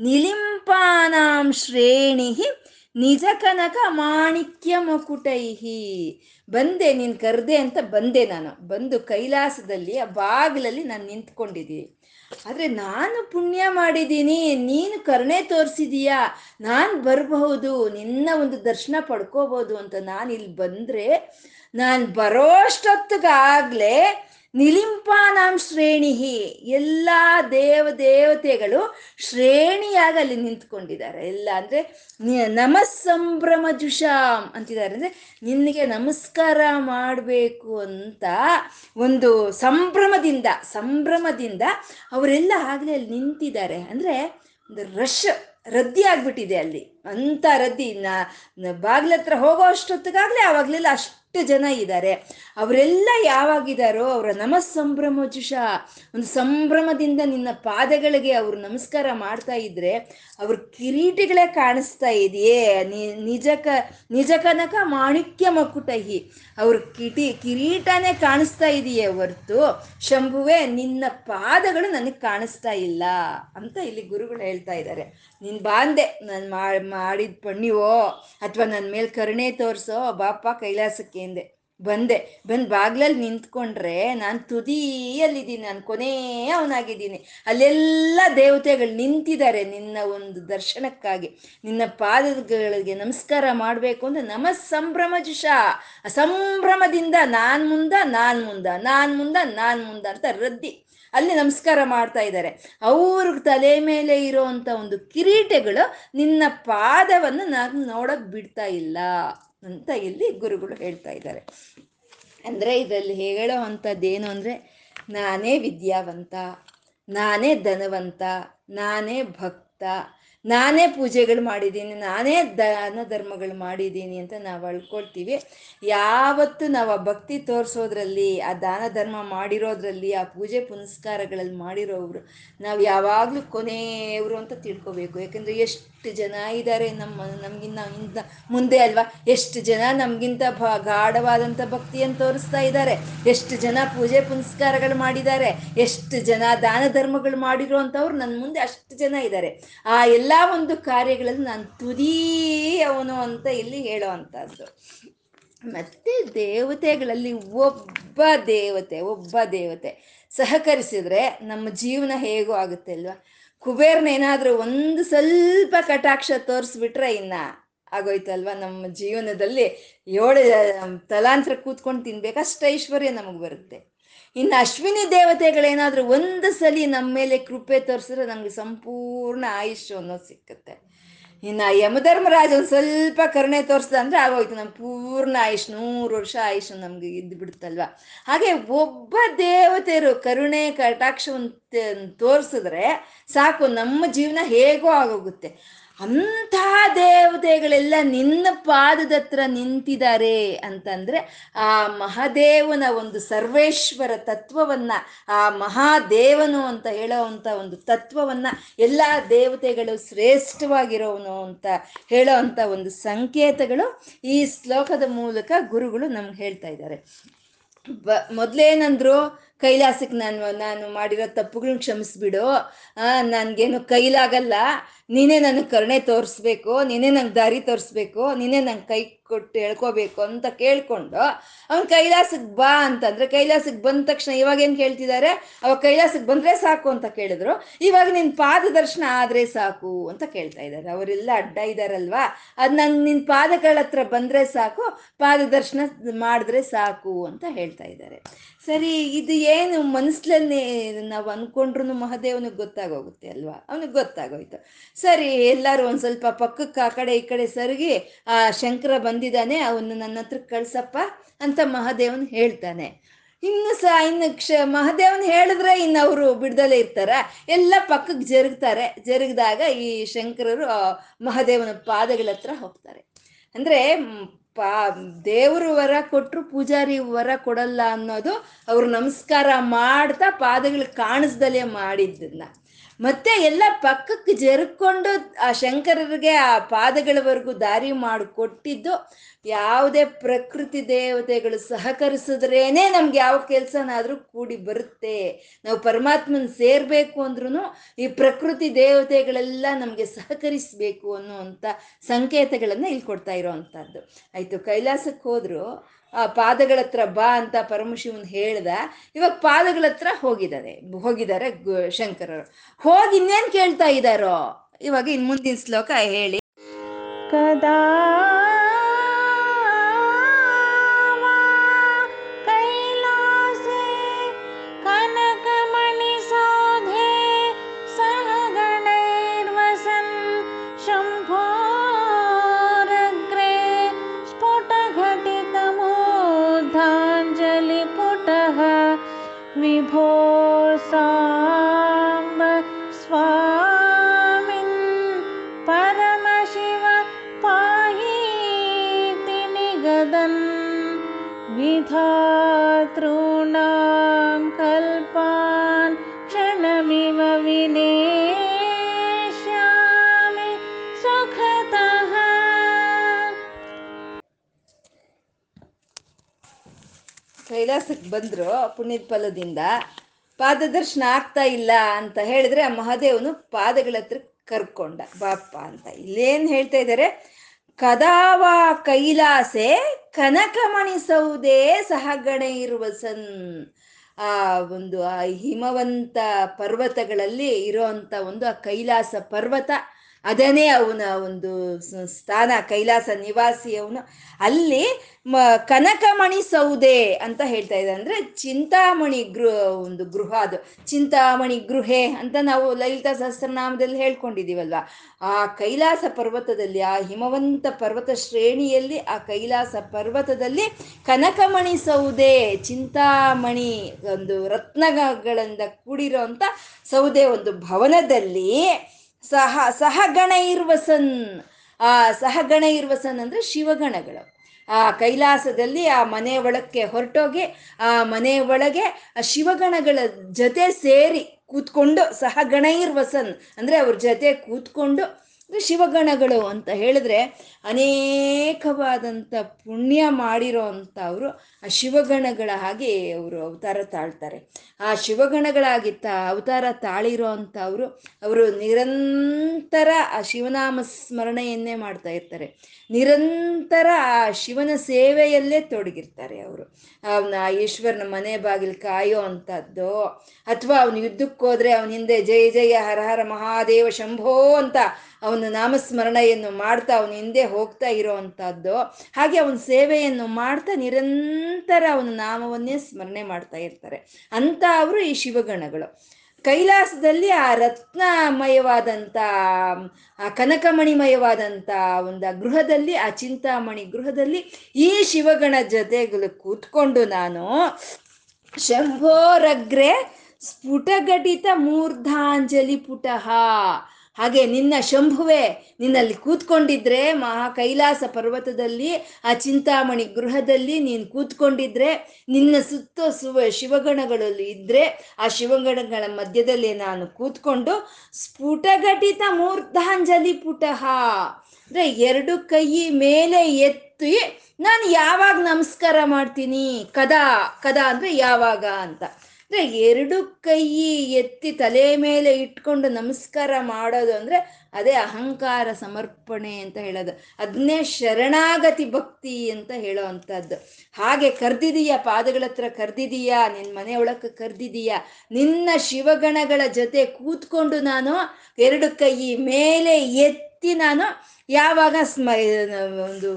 ನಿಲಿಂಪಾನಾಂ ಶ್ರೇಣಿ ನಿಜ ಕನಕ ಮಾಣಿಕ್ಯ ಮುಕುಟೈಹಿ. ಬಂದೆ, ನೀನು ಕರೆದೆ ಅಂತ ಬಂದೆ ನಾನು. ಬಂದು ಕೈಲಾಸದಲ್ಲಿ ಆ ಬಾಗಿಲಲ್ಲಿ ನಾನು ನಿಂತ್ಕೊಂಡಿದ್ದೀನಿ. ಆದರೆ ನಾನು ಪುಣ್ಯ ಮಾಡಿದ್ದೀನಿ, ನೀನು ಕರುಣೆ ತೋರಿಸಿದೀಯಾ, ನಾನು ಬರಬಹುದು, ನಿನ್ನ ಒಂದು ದರ್ಶನ ಪಡ್ಕೋಬಹುದು ಅಂತ ನಾನು ಇಲ್ಲಿ ಬಂದರೆ ನಾನು ಬರೋಷ್ಟೊತ್ತಿಗಾಗಲೇ ನಿಲಿಂಪಾನಾಂ ಶ್ರೇಣಿಹಿ. ಎಲ್ಲ ದೇವ ದೇವತೆಗಳು ಶ್ರೇಣಿಯಾಗಿ ಅಲ್ಲಿ ನಿಂತ್ಕೊಂಡಿದ್ದಾರೆ. ಎಲ್ಲ ಅಂದರೆ ನಮಸ್ಸಂಭ್ರಮ ಜುಷಾಂ ಅಂತಿದ್ದಾರೆ. ಅಂದರೆ ನಿನಗೆ ನಮಸ್ಕಾರ ಮಾಡಬೇಕು ಅಂತ ಒಂದು ಸಂಭ್ರಮದಿಂದ ಸಂಭ್ರಮದಿಂದ ಅವರೆಲ್ಲ ಆಗಲೇ ಅಲ್ಲಿ ನಿಂತಿದ್ದಾರೆ. ಅಂದರೆ ಒಂದು ರಶ್, ರದ್ದಿ ಆಗ್ಬಿಟ್ಟಿದೆ ಅಲ್ಲಿ. ಅಂತ ರದ್ದಿ, ನಾ ಬಾಗ್ಲತ್ರ ಹೋಗೋ ಅಷ್ಟೊತ್ತಿಗಾಗಲೇ ಆವಾಗಲೆಲ್ಲ ಅಷ್ಟು ಜನ ಇದ್ದಾರೆ. ಅವರೆಲ್ಲ ಯಾವಾಗಿದ್ದಾರೋ ಅವರ ನಮಸ್ಸಂಭ್ರಮ ಜುಷ ಒಂದು ಸಂಭ್ರಮದಿಂದ ನಿನ್ನ ಪಾದಗಳಿಗೆ ಅವರು ನಮಸ್ಕಾರ ಮಾಡ್ತಾ ಇದ್ರೆ ಅವ್ರ ಕಿರೀಟಿಗಳೇ ಕಾಣಿಸ್ತಾ ಇದೆಯೇ. ನಿಜಕ, ನಿಜಕನಕ ನಿಜ ಕನಕ ಮಾಣಿಕ್ಯ ಮಕುಟಹಿ, ಅವ್ರ ಕಿಟಿ, ಕಿರೀಟನೇ ಕಾಣಿಸ್ತಾ ಇದೆಯೇ ಹೊರ್ತು ಶಂಭುವೆ, ನಿನ್ನ ಪಾದಗಳು ನನಗೆ ಕಾಣಿಸ್ತಾ ಇಲ್ಲ ಅಂತ ಇಲ್ಲಿ ಗುರುಗಳು ಹೇಳ್ತಾ ಇದ್ದಾರೆ. ನಿನ್ ಬಾಂದೆ ನಾನು ಮಾಡಿದ ಪಣ್ಣಿವೋ ಅಥವಾ ನನ್ನ ಮೇಲೆ ಕರುಣೆ ತೋರಿಸೋ ಬಾಪ ಕೈಲಾಸಕ್ಕೆ ಎಂದೆ ಬಂದೆ. ಬಂದು ಬಾಗ್ಲಲ್ಲಿ ನಿಂತ್ಕೊಂಡ್ರೆ ನಾನು ತುದಿಯಲ್ಲಿದ್ದೀನಿ, ನಾನು ಕೊನೇ ಅವನಾಗಿದ್ದೀನಿ. ಅಲ್ಲೆಲ್ಲ ದೇವತೆಗಳು ನಿಂತಿದ್ದಾರೆ ನಿನ್ನ ಒಂದು ದರ್ಶನಕ್ಕಾಗಿ. ನಿನ್ನ ಪಾದಗಳಿಗೆ ನಮಸ್ಕಾರ ಮಾಡಬೇಕು ಅಂದ್ರೆ ನಮ ಸಂಭ್ರಮ ಜುಷ ಸಂಭ್ರಮದಿಂದ ನಾನು ಮುಂದ ನಾನು ಮುಂದ ನಾನು ಮುಂದ ನಾನು ಮುಂದ ಅಂತ ರದ್ದಿ. ಅಲ್ಲಿ ನಮಸ್ಕಾರ ಮಾಡ್ತಾ ಇದ್ದಾರೆ. ಅವ್ರ ತಲೆ ಮೇಲೆ ಇರೋವಂಥ ಒಂದು ಕಿರೀಟಗಳು ನಿನ್ನ ಪಾದವನ್ನು ನಾನು ನೋಡಕ್ ಬಿಡ್ತಾ ಇಲ್ಲ. ಅಂತ ಇಲ್ಲಿ ಗುರುಗಳು ಹೇಳ್ತಾ ಇದ್ದಾರೆ. ಅಂದರೆ ಇದರಲ್ಲಿ ಹೇಳೋ ಅಂಥದ್ದೇನು ಅಂದರೆ, ನಾನೇ ವಿದ್ಯಾವಂತ, ನಾನೇ ಧನವಂತ, ನಾನೇ ಭಕ್ತ, ನಾನೇ ಪೂಜೆಗಳು ಮಾಡಿದ್ದೀನಿ, ನಾನೇ ದಾನ ಧರ್ಮಗಳು ಮಾಡಿದ್ದೀನಿ ಅಂತ ನಾವು ಅಳ್ಕೊಳ್ತೀವಿ. ಯಾವತ್ತು ನಾವು ಆ ಭಕ್ತಿ ತೋರಿಸೋದ್ರಲ್ಲಿ, ಆ ದಾನ ಧರ್ಮ ಮಾಡಿರೋದ್ರಲ್ಲಿ, ಆ ಪೂಜೆ ಪುನಸ್ಕಾರಗಳಲ್ಲಿ ಮಾಡಿರೋವ್ರು, ನಾವು ಯಾವಾಗಲೂ ಕೊನೆಯವರು ಅಂತ ತಿಳ್ಕೊಬೇಕು. ಯಾಕೆಂದರೆ ಎಷ್ಟು ಜನ ಇದ್ದಾರೆ ನಮ್ಮ, ನಮಗಿನ್ನ ಇಂದ ಮುಂದೆ ಅಲ್ವಾ? ಎಷ್ಟು ಜನ ನಮಗಿಂತ ಭ ಗಾಢವಾದಂಥ ಭಕ್ತಿಯನ್ನು ತೋರಿಸ್ತಾ ಇದ್ದಾರೆ? ಎಷ್ಟು ಜನ ಪೂಜೆ ಪುನಸ್ಕಾರಗಳು ಮಾಡಿದ್ದಾರೆ? ಎಷ್ಟು ಜನ ದಾನ ಧರ್ಮಗಳು ಮಾಡಿರುವಂಥವ್ರು ನನ್ನ ಮುಂದೆ ಅಷ್ಟು ಜನ ಇದ್ದಾರೆ. ಆ ಎಲ್ಲ ಒಂದು ಕಾರ್ಯಗಳಲ್ಲಿ ನಾನು ತುದೀಯವನು ಅಂತ ಇಲ್ಲಿ ಹೇಳೋ ಮತ್ತು ಮತ್ತೆ ದೇವತೆಗಳಲ್ಲಿ ಒಬ್ಬ ದೇವತೆ ಒಬ್ಬ ದೇವತೆ ಸಹಕರಿಸಿದ್ರೆ ನಮ್ಮ ಜೀವನ ಹೇಗೂ ಆಗುತ್ತೆ ಅಲ್ವಾ? ಕುಬೇರ್ನೇನಾದ್ರೂ ಒಂದು ಸ್ವಲ್ಪ ಕಟಾಕ್ಷ ತೋರಿಸ್ಬಿಟ್ರೆ ಇನ್ನ ಆಗೋಯ್ತಲ್ವಾ? ನಮ್ಮ ಜೀವನದಲ್ಲಿ ಏಳು ತಲಾಂತರ ಕೂತ್ಕೊಂಡು ತಿನ್ಬೇಕು ಅಷ್ಟು ಐಶ್ವರ್ಯ ನಮಗೆ ಬರುತ್ತೆ. ಇನ್ನು ಅಶ್ವಿನಿ ದೇವತೆಗಳೇನಾದರೂ ಒಂದು ಸಲಿ ನಮ್ಮ ಮೇಲೆ ಕೃಪೆ ತೋರಿಸಿದ್ರೆ ನಮಗೆ ಸಂಪೂರ್ಣ ಆಯುಷ್ ಅನ್ನೋದು ಸಿಕ್ಕತ್ತೆ. ಇನ್ನು ಯಮಧರ್ಮರಾಜ ಒಂದು ಸ್ವಲ್ಪ ಕರುಣೆ ತೋರಿಸ್ದ ಅಂದ್ರೆ ಆಗೋಯ್ತು. ನಮ್ಮ ಪೂರ್ಣ ಆಯುಷ್, ನೂರು ವರ್ಷ ಆಯುಷ್ ನಮ್ಗೆ ಇದ್ದು ಬಿಡುತ್ತಲ್ವ? ಹಾಗೆ ಒಬ್ಬ ದೇವತೆಯರು ಕರುಣೆ, ಕಟಾಕ್ಷವನ್ನು ತೋರಿಸಿದ್ರೆ ಸಾಕು, ನಮ್ಮ ಜೀವನ ಹೇಗೋ ಆಗೋಗುತ್ತೆ. ಅಂಥ ದೇವತೆಗಳೆಲ್ಲ ನಿನ್ನ ಪಾದದತ್ರ ನಿಂತಿದ್ದಾರೆ ಅಂತಂದ್ರೆ ಆ ಮಹಾದೇವನ ಒಂದು ಸರ್ವೇಶ್ವರ ತತ್ವವನ್ನ, ಆ ಮಹಾದೇವನು ಅಂತ ಹೇಳೋವಂಥ ಒಂದು ತತ್ವವನ್ನ ಎಲ್ಲ ದೇವತೆಗಳು ಶ್ರೇಷ್ಠವಾಗಿರೋನು ಅಂತ ಹೇಳೋ ಒಂದು ಸಂಕೇತಗಳು ಈ ಶ್ಲೋಕದ ಮೂಲಕ ಗುರುಗಳು ನಮ್ಗೆ ಹೇಳ್ತಾ ಇದ್ದಾರೆ. ಬ, ಮೊದಲೇನಂದ್ರು ಕೈಲಾಸಕ್ಕೆ ನಾನು ನಾನು ಮಾಡಿರೋ ತಪ್ಪುಗಳನ್ನ ಕ್ಷಮಿಸ್ಬಿಡು. ನನಗೇನು ಕೈಲಾಗಲ್ಲ. ನೀನೇ ನನಗೆ ಕರುಣೆ ತೋರಿಸ್ಬೇಕು. ನೀನೇ ನಂಗೆ ದಾರಿ ತೋರಿಸ್ಬೇಕು. ನೀನೇ ನಂಗೆ ಕೈ ಕೊಟ್ಟು ಹೇಳ್ಕೋಬೇಕು ಅಂತ ಕೇಳ್ಕೊಂಡು ಅವನು ಕೈಲಾಸಕ್ಕೆ ಬಾ ಅಂತಂದ್ರೆ ಕೈಲಾಸಕ್ಕೆ ಬಂದ ತಕ್ಷಣ ಇವಾಗ ಏನು ಕೇಳ್ತಿದ್ದಾರೆ ಅವಾಗ ಕೈಲಾಸಕ್ಕೆ ಬಂದರೆ ಸಾಕು ಅಂತ ಕೇಳಿದ್ರು. ಇವಾಗ ನಿನ್ನ ಪಾದ ದರ್ಶನ ಆದರೆ ಸಾಕು ಅಂತ ಕೇಳ್ತಾ ಇದ್ದಾರೆ ಅವರೆಲ್ಲ ಅಡ್ಡ ಇದ್ದಾರಲ್ವಾ ಅದು ನಂಗೆ ನಿನ್ನ ಪಾದಗಳ ಹತ್ರ ಬಂದರೆ ಸಾಕು, ಪಾದ ದರ್ಶನ ಮಾಡಿದ್ರೆ ಸಾಕು ಅಂತ ಹೇಳ್ತಾ ಇದ್ದಾರೆ ಸರಿ, ಇದು ಏನು ಮನಸ್ಸಲ್ಲೇ ನಾವು ಅನ್ಕೊಂಡ್ರು ಮಹಾದೇವನಿಗೆ ಗೊತ್ತಾಗೋಗುತ್ತೆ ಅಲ್ವಾ? ಅವನಿಗೆ ಗೊತ್ತಾಗೋಯ್ತು. ಸರಿ, ಎಲ್ಲರೂ ಒಂದು ಸ್ವಲ್ಪ ಪಕ್ಕಕ್ಕೆ ಆ ಕಡೆ ಈ ಕಡೆ ಸರಿಗಿ, ಆ ಶಂಕರ ಬಂದಿದ್ದಾನೆ, ಅವನು ನನ್ನ ಹತ್ರ ಕಳ್ಸಪ್ಪ ಅಂತ ಮಹಾದೇವನ್ ಹೇಳ್ತಾನೆ. ಇನ್ನು ಸಹ ಇನ್ನು ಕ್ಷ, ಮಹಾದೇವನ್ ಹೇಳಿದ್ರೆ ಇನ್ನು ಅವರು ಬಿಡ್ದಲೇ ಇರ್ತಾರ. ಎಲ್ಲ ಪಕ್ಕಕ್ಕೆ ಜರುಗ್ತಾರೆ. ಜರುಗಿದಾಗ ಈ ಶಂಕರರು ಮಹಾದೇವನ ಪಾದಗಳ ಹತ್ರ ಹೋಗ್ತಾರೆ. ಅಂದ್ರೆ ಪಾ ದೇವರು ವರ ಕೊಟ್ಟರು ಪೂಜಾರಿ ವರ ಕೊಡಲ್ಲ ಅನ್ನೋದು ಅವ್ರು ನಮಸ್ಕಾರ ಮಾಡ್ತಾ ಪಾದಗಳು ಕಾಣಿಸ್ದಲೇ ಮಾಡಿದ್ದನ್ನ. ಮತ್ತೆ ಎಲ್ಲ ಪಕ್ಕಕ್ಕೆ ಜರುಕೊಂಡು ಆ ಶಂಕರರಿಗೆ ಆ ಪಾದಗಳವರೆಗೂ ದಾರಿ ಮಾಡಿಕೊಟ್ಟಿದ್ದು. ಯಾವುದೇ ಪ್ರಕೃತಿ ದೇವತೆಗಳು ಸಹಕರಿಸಿದ್ರೇನೆ ನಮ್ಗೆ ಯಾವ ಕೆಲಸನಾದ್ರೂ ಕೂಡಿ ಬರುತ್ತೆ. ನಾವು ಪರಮಾತ್ಮನ ಸೇರ್ಬೇಕು ಅಂದ್ರೂ ಈ ಪ್ರಕೃತಿ ದೇವತೆಗಳೆಲ್ಲ ನಮಗೆ ಸಹಕರಿಸ್ಬೇಕು ಅನ್ನುವಂಥ ಸಂಕೇತಗಳನ್ನ ಇಲ್ಲಿ ಕೊಡ್ತಾ ಇರೋವಂಥದ್ದು. ಆಯ್ತು ಕೈಲಾಸಕ್ಕೆ ಹೋದ್ರು ಆ, ಪಾದಗಳ ಹತ್ರ ಬಾ ಅಂತ ಪರಮಶಿವನ್ ಹೇಳ್ದ. ಇವಾಗ ಪಾದಗಳ ಹತ್ರ ಹೋಗಿದ್ದಾರೆ. ಹೋಗಿದ್ದಾರೆ ಶಂಕರರು. ಹೋಗಿ ಇನ್ನೇನ್ ಕೇಳ್ತಾ ಇದ್ದಾರೋ ಇವಾಗ ಇನ್ ಮುಂದಿನ ಶ್ಲೋಕ ಹೇಳಿ. कदा ಕೈಲಾಸಕ್ಕೆ ಬಂದರು ಪುಣ್ಯದ ಫಲದಿಂದ ಪಾದದರ್ಶನ ಆಗ್ತಾ ಇಲ್ಲ ಅಂತ ಹೇಳಿದ್ರೆ ಆ ಮಹಾದೇವನು ಪಾದಗಳ ಹತ್ರ ಕರ್ಕೊಂಡ. ಬಾಪ್ಪ ಅಂತ ಇಲ್ಲೇನು ಹೇಳ್ತಾ ಇದ್ದಾರೆ ಕದಾವ ಕೈಲಾಸೆ ಕನಕಮಣಿ ಸೌದೆ ಸಹಗಣೆ ಇರುವ ಸನ್. ಆ ಒಂದು ಆ ಹಿಮವಂತ ಪರ್ವತಗಳಲ್ಲಿ ಇರೋಂತ ಒಂದು ಆ ಕೈಲಾಸ ಪರ್ವತ. ಅದನ್ನೇ ಅವನ ಒಂದು ಸ್ಥಾನ, ಕೈಲಾಸ ನಿವಾಸಿ ಅವನು. ಅಲ್ಲಿ ಮ, ಕನಕಮಣಿ ಸೌದೆ ಅಂತ ಹೇಳ್ತಾ ಇದ್ದಾರೆ ಅಂದ್ರೆ ಚಿಂತಾಮಣಿ ಗೃಹ, ಒಂದು ಗೃಹ ಅದು. ಚಿಂತಾಮಣಿ ಗೃಹೆ ಅಂತ ನಾವು ಲಲಿತಾ ಸಹಸ್ರನಾಮದಲ್ಲಿ ಹೇಳ್ಕೊಂಡಿದ್ದೀವಲ್ವ ಆ ಕೈಲಾಸ ಪರ್ವತದಲ್ಲಿ, ಆ ಹಿಮವಂತ ಪರ್ವತ ಶ್ರೇಣಿಯಲ್ಲಿ, ಆ ಕೈಲಾಸ ಪರ್ವತದಲ್ಲಿ ಕನಕಮಣಿ ಸೌದೆ, ಚಿಂತಾಮಣಿ ಒಂದು ರತ್ನಗಳಿಂದ ಕೂಡಿರೋ ಸೌದೆ ಒಂದು ಭವನದಲ್ಲಿ ಸಹ ಸಹಗಣ ಇರ್ವಸನ್ ಆ ಸಹಗಣ ಇರ್ವಸನ್ ಅಂದ್ರೆ ಶಿವಗಣಗಳು. ಆ, ಕೈಲಾಸದಲ್ಲಿ ಆ ಮನೆ ಒಳಕ್ಕೆ ಹೊರಟೋಗಿ, ಆ ಮನೆ ಒಳಗೆ ಶಿವಗಣಗಳ ಜೊತೆ ಸೇರಿ ಕೂತ್ಕೊಂಡು ಸಹಗಣ ಇರ್ವಸನ್ ಅಂದ್ರೆ ಅವ್ರ ಜೊತೆ ಕೂತ್ಕೊಂಡು ಶಿವಗಣಗಳು ಅಂತ ಹೇಳಿದ್ರೆ ಅನೇಕವಾದಂಥ ಪುಣ್ಯ ಮಾಡಿರೋ ಅಂಥವ್ರು ಆ ಶಿವಗಣಗಳ ಹಾಗೆ ಅವರು ಅವತಾರ ತಾಳ್ತಾರೆ. ಆ ಶಿವಗಣಗಳಾಗಿತ್ತ ಅವತಾರ ತಾಳಿರೋ ಅಂಥವ್ರು ಅವರು ನಿರಂತರ ಆ ಶಿವನಾಮ ಸ್ಮರಣೆಯನ್ನೇ ಮಾಡ್ತಾ ಇರ್ತಾರೆ. ನಿರಂತರ ಆ ಶಿವನ ಸೇವೆಯಲ್ಲೇ ತೊಡಗಿರ್ತಾರೆ ಅವರು. ಅವನ ಈಶ್ವರನ ಮನೆ ಬಾಗಿಲು ಕಾಯೋ ಅಂಥದ್ದು ಅಥವಾ ಅವನು ಯುದ್ಧಕ್ಕೆ ಹೋದ್ರೆ ಅವನ ಹಿಂದೆ ಜಯ ಜಯ ಹರ ಹರ ಮಹಾದೇವ ಶಂಭೋ ಅಂತ ಅವನ ನಾಮಸ್ಮರಣೆಯನ್ನು ಮಾಡ್ತಾ ಅವನ ಹಿಂದೆ ಹೋಗ್ತಾ ಇರೋ ಅಂಥದ್ದು ಹಾಗೆ ಅವನ ಸೇವೆಯನ್ನು ಮಾಡ್ತಾ ನಿರಂತರ ಅವನ ನಾಮವನ್ನೇ ಸ್ಮರಣೆ ಮಾಡ್ತಾ ಇರ್ತಾರೆ. ಅಂತ ಅವರು ಈ ಶಿವಗಣಗಳು. ಕೈಲಾಸದಲ್ಲಿ ಆ ರತ್ನಮಯವಾದಂಥ ಆ ಕನಕಮಣಿಮಯವಾದಂಥ ಒಂದು ಗೃಹದಲ್ಲಿ, ಆ ಚಿಂತಾಮಣಿ ಗೃಹದಲ್ಲಿ ಈ ಶಿವಗಣ ಜೊತೆಗಳು ಕೂತ್ಕೊಂಡು ನಾನು ಶಂಭೋರಗ್ರೆ ಸ್ಫುಟಘಟಿತ ಮೂರ್ಧಾಂಜಲಿ ಪುಟಃ ಹಾಗೆ ನಿನ್ನ ಶಂಭುವೆ, ನಿನ್ನಲ್ಲಿ ಕೂತ್ಕೊಂಡಿದ್ರೆ ಮಹಾ ಕೈಲಾಸ ಪರ್ವತದಲ್ಲಿ, ಆ ಚಿಂತಾಮಣಿ ಗೃಹದಲ್ಲಿ ನೀನು ಕೂತ್ಕೊಂಡಿದ್ರೆ, ನಿನ್ನ ಸುತ್ತ ಸುವ ಶಿವಗಣಗಳಲ್ಲಿ ಇದ್ರೆ, ಆ ಶಿವಗಣಗಳ ಮಧ್ಯದಲ್ಲಿ ನಾನು ಕೂತ್ಕೊಂಡು ಸ್ಫುಟಘಟಿತ ಮೂರ್ಧಾಂಜಲಿ ಪುಟಃ ಅಂದ್ರೆ ಎರಡು ಕೈ ಮೇಲೆ ಎತ್ತಿ ನಾನು ಯಾವಾಗ ನಮಸ್ಕಾರ ಮಾಡ್ತೀನಿ? ಕದಾ ಕದಾ ಅಂದ್ರೆ ಯಾವಾಗ ಅಂತ. ಅಂದ್ರೆ ಎರಡು ಕೈ ಎತ್ತಿ ತಲೆ ಮೇಲೆ ಇಟ್ಕೊಂಡು ನಮಸ್ಕಾರ ಮಾಡೋದು ಅಂದ್ರೆ ಅದೇ ಅಹಂಕಾರ ಸಮರ್ಪಣೆ ಅಂತ ಹೇಳೋದು. ಅದನ್ನೇ ಶರಣಾಗತಿ ಭಕ್ತಿ ಅಂತ ಹೇಳೋ ಅಂಥದ್ದು ಹಾಗೆ ಕರ್ದಿದೀಯ ಪಾದಗಳ ಹತ್ರ ಕರ್ದಿದೀಯಾ ನಿನ್ನ ಮನೆ ಒಳಕ್ಕೆ ಕರ್ದಿದೀಯಾ, ನಿನ್ನ ಶಿವಗಣಗಳ ಜೊತೆ ಕೂತ್ಕೊಂಡು ನಾನು ಎರಡು ಕೈ ಮೇಲೆ ಎತ್ತಿ ನಾನು ಯಾವಾಗ ಸ್ಮ ಒಂದು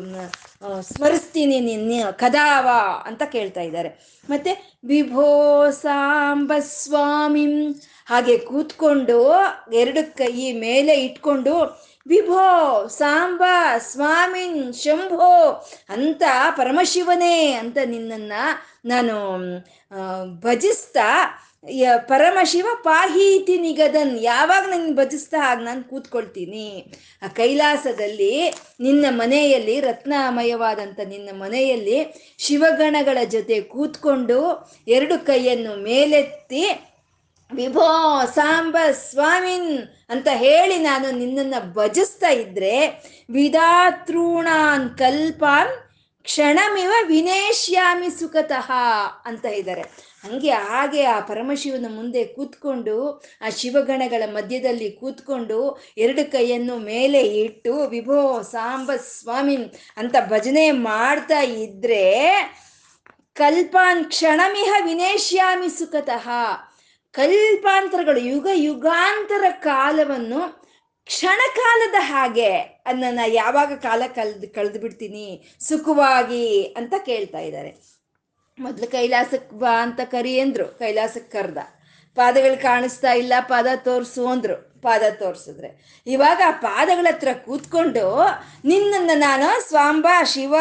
ಸ್ಮರಿಸ್ತೀನಿ ನಿನ್ನ ಕದಾವ ಅಂತ ಕೇಳ್ತಾ ಇದ್ದಾರೆ. ಮತ್ತೆ ವಿಭೋ ಸಾಂಬ ಸ್ವಾಮಿ ಹಾಗೆ ಕೂತ್ಕೊಂಡು ಎರಡು ಕೈ ಮೇಲೆ ಇಟ್ಕೊಂಡು ವಿಭೋ ಸಾಂಬ ಸ್ವಾಮಿನ್ ಶಂಭೋ ಅಂತ ಪರಮಶಿವನೇ ಅಂತ ನಿನ್ನನ್ನು ನಾನು ಭಜಿಸ್ತಾ ಪರಮಶಿವ ಪಾಹೀತಿ ನಿಗದನ್, ಯಾವಾಗ ನನ್ನ ಭಜಿಸ್ತಾ ಹಾಗೆ ನಾನು ಕೂತ್ಕೊಳ್ತೀನಿ? ಆ ಕೈಲಾಸದಲ್ಲಿ ನಿನ್ನ ಮನೆಯಲ್ಲಿ ರತ್ನಮಯವಾದಂಥ ನಿನ್ನ ಮನೆಯಲ್ಲಿ ಶಿವಗಣಗಳ ಜೊತೆ ಕೂತ್ಕೊಂಡು ಎರಡು ಕೈಯನ್ನು ಮೇಲೆತ್ತಿ, ವಿಭೋ ಸಾಂಬ ಸ್ವಾಮಿನ್ ಅಂತ ಹೇಳಿ ನಾನು ನಿನ್ನನ್ನು ಭಜಿಸ್ತಾ ಇದ್ರೆ ವಿಧಾತೃಣಾನ್ ಕಲ್ಪಾನ್ ಕ್ಷಣಮಿವ ವಿನೇಶ್ಯಾಮಿ ಸುಖತಃ ಅಂತ ಇದ್ದಾರೆ ಹಂಗೆ ಹಾಗೆ ಆ ಪರಮಶಿವನ ಮುಂದೆ ಕೂತ್ಕೊಂಡು, ಆ ಶಿವಗಣಗಳ ಮಧ್ಯದಲ್ಲಿ ಕೂತ್ಕೊಂಡು ಎರಡು ಕೈಯನ್ನು ಮೇಲೆ ಇಟ್ಟು, ವಿಭೋ ಸಾಂಬ ಸ್ವಾಮಿ ಅಂತ ಭಜನೆ ಮಾಡ್ತಾ ಇದ್ರೆ ಕಲ್ಪಾನ್ ಕ್ಷಣಮಿಹ ವಿನೇಶ್ಯಾಮಿ ಸುಖತಃ. ಕಲ್ಪಾಂತರಗಳು ಯುಗ ಯುಗಾಂತರ ಕಾಲವನ್ನು ಕ್ಷಣಕಾಲದ ಹಾಗೆ ಅದನ್ನ ಯಾವಾಗ ಕಾಲ ಕಳೆದು ಕಳೆದು ಬಿಡ್ತೀನಿ, ಸುಖವಾಗಿ ಅಂತ ಕೇಳ್ತಾ ಇದ್ದಾರೆ. ಮೊದಲು ಕೈಲಾಸಕ್ಕೆ ಬಾ ಅಂತ ಕರಿ ಅಂದ್ರು ಕೈಲಾಸಕ್ಕೆ ಕರ್ದ. ಪಾದಗಳು ಕಾಣಿಸ್ತಾ ಇಲ್ಲ, ಪಾದ ತೋರಿಸು ಅಂದ್ರು, ಪಾದ ತೋರಿಸಿದ್ರೆ. ಇವಾಗ ಆ ಪಾದಗಳ ಹತ್ರ ಕೂತ್ಕೊಂಡು ನಿನ್ನನ್ನು ನಾನು ಸ್ವಾಂಬ ಶಿವ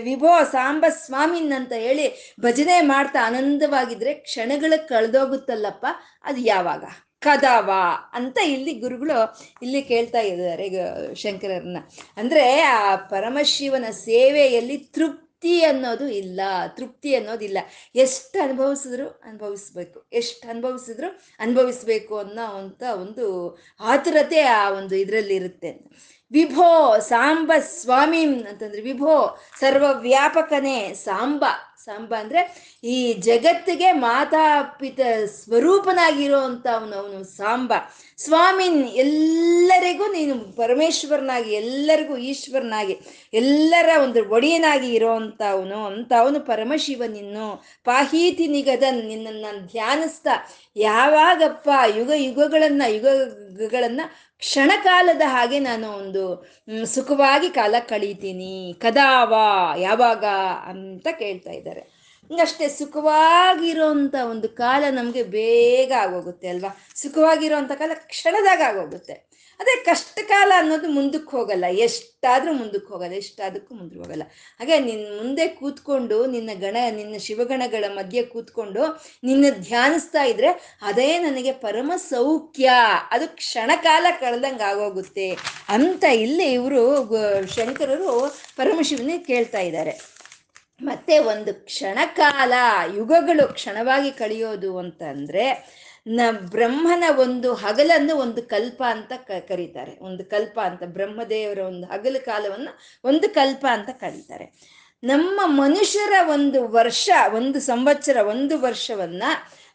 ವಿಭೋ ಸಾಂಬ ಸ್ವಾಮಿನ್ ಅಂತ ಹೇಳಿ ಭಜನೆ ಮಾಡ್ತಾ ಆನಂದವಾಗಿದ್ರೆ ಕ್ಷಣಗಳ ಕಳೆದೋಗುತ್ತಲ್ಲಪ್ಪ, ಅದು ಯಾವಾಗ? ಕದವಾ ಅಂತ ಇಲ್ಲಿ ಗುರುಗಳು ಇಲ್ಲಿ ಕೇಳ್ತಾ ಇದ್ದಾರೆ ಶಂಕರರನ್ನ. ಅಂದ್ರೆ ಆ ಪರಮಶಿವನ ಸೇವೆಯಲ್ಲಿ ತೃಪ್ತಿ ಅನ್ನೋದು ಇಲ್ಲ, ತೃಪ್ತಿ ಅನ್ನೋದಿಲ್ಲ ಎಷ್ಟು ಅನುಭವಿಸಿದ್ರು ಅನುಭವಿಸ್ಬೇಕು, ಎಷ್ಟು ಅನುಭವಿಸಿದ್ರು ಅನುಭವಿಸ್ಬೇಕು ಅನ್ನೋ ಅಂತ ಒಂದು ಆತುರತೆ ಆ ಒಂದು ಇದರಲ್ಲಿ ಇರುತ್ತೆ ವಿಭೋ ಸಾಂಬ ಸ್ವಾಮಿ ಅಂತಂದ್ರೆ, ವಿಭೋ ಸರ್ವವ್ಯಾಪಕನೇ ಸಾಂಬ. ಸಾಂಬ ಅಂದ್ರೆ ಈ ಜಗತ್ತಿಗೆ ಮಾತಾಪಿತ ಸ್ವರೂಪನಾಗಿರೋ ಅಂತ ಅವನು ಸಾಂಬ. ಸ್ವಾಮಿನ್ ಎಲ್ಲರಿಗೂ ನೀನು ಪರಮೇಶ್ವರನಾಗಿ, ಎಲ್ಲರಿಗೂ ಈಶ್ವರನಾಗಿ, ಎಲ್ಲರ ಒಂದು ಒಡೆಯನಾಗಿ ಇರೋ ಅವನು ಪರಮಶಿವ ನಿನ್ನು ಪಾಹೀತಿ ನಿಗದ ನಿನ್ನನ್ನು ನಾನು ಧ್ಯಾನಿಸ್ತಾ. ಯಾವಾಗಪ್ಪ ಯುಗ ಯುಗಗಳನ್ನು ಯುಗಗಳನ್ನು ಕ್ಷಣಕಾಲದ ಹಾಗೆ ನಾನು ಒಂದು ಸುಖವಾಗಿ ಕಾಲ ಕಳೀತೀನಿ. ಕದಾವ, ಯಾವಾಗ ಅಂತ ಕೇಳ್ತಾ ಇದ್ದಾರೆ. ಹಿಂಗಷ್ಟೇ ಸುಖವಾಗಿರೋಂಥ ಒಂದು ಕಾಲ ನಮಗೆ ಬೇಗ ಆಗೋಗುತ್ತೆ ಅಲ್ವಾ? ಸುಖವಾಗಿರೋಂಥ ಕಾಲ ಕ್ಷಣದಾಗ ಆಗೋಗುತ್ತೆ. ಅದೇ ಕಷ್ಟ ಕಾಲ ಅನ್ನೋದು ಮುಂದಕ್ಕೆ ಹೋಗಲ್ಲ. ಎಷ್ಟಾದರೂ ಮುಂದಕ್ಕೆ ಹೋಗಲ್ಲ. ಎಷ್ಟಾದಕ್ಕೂ ಮುಂದಕ್ಕೆ ಹೋಗಲ್ಲ. ಹಾಗೆ ನಿನ್ನ ಮುಂದೆ ಕೂತ್ಕೊಂಡು, ನಿನ್ನ ಗಣ, ನಿನ್ನ ಶಿವಗಣಗಳ ಮಧ್ಯೆ ಕೂತ್ಕೊಂಡು, ನಿನ್ನ ಧ್ಯಾನಿಸ್ತಾ ಇದ್ರೆ ಅದೇ ನನಗೆ ಪರಮ ಸೌಖ್ಯ. ಅದು ಕ್ಷಣಕಾಲ ಕಳೆದಂಗೆ ಆಗೋಗುತ್ತೆ ಅಂತ ಇಲ್ಲಿ ಇವರು ಶಂಕರರು ಪರಮಶಿವನಿಗೆ ಕೇಳ್ತಾ ಇದ್ದಾರೆ. ಮತ್ತೆ ಒಂದು ಕ್ಷಣಕಾಲ, ಯುಗಗಳು ಕ್ಷಣವಾಗಿ ಕಳೆಯೋದು ಅಂತಂದ್ರೆ, ನ ಬ್ರಹ್ಮನ ಒಂದು ಹಗಲನ್ನು ಒಂದು ಕಲ್ಪ ಅಂತ ಕರೀತಾರೆ. ಒಂದು ಕಲ್ಪ ಅಂತ ಬ್ರಹ್ಮದೇವರ ಒಂದು ಹಗಲು ಕಾಲವನ್ನು ಒಂದು ಕಲ್ಪ ಅಂತ ಕರೀತಾರೆ. ನಮ್ಮ ಮನುಷ್ಯರ ಒಂದು ವರ್ಷ, ಒಂದು ಸಂವತ್ಸರ, ಒಂದು ವರ್ಷವನ್ನ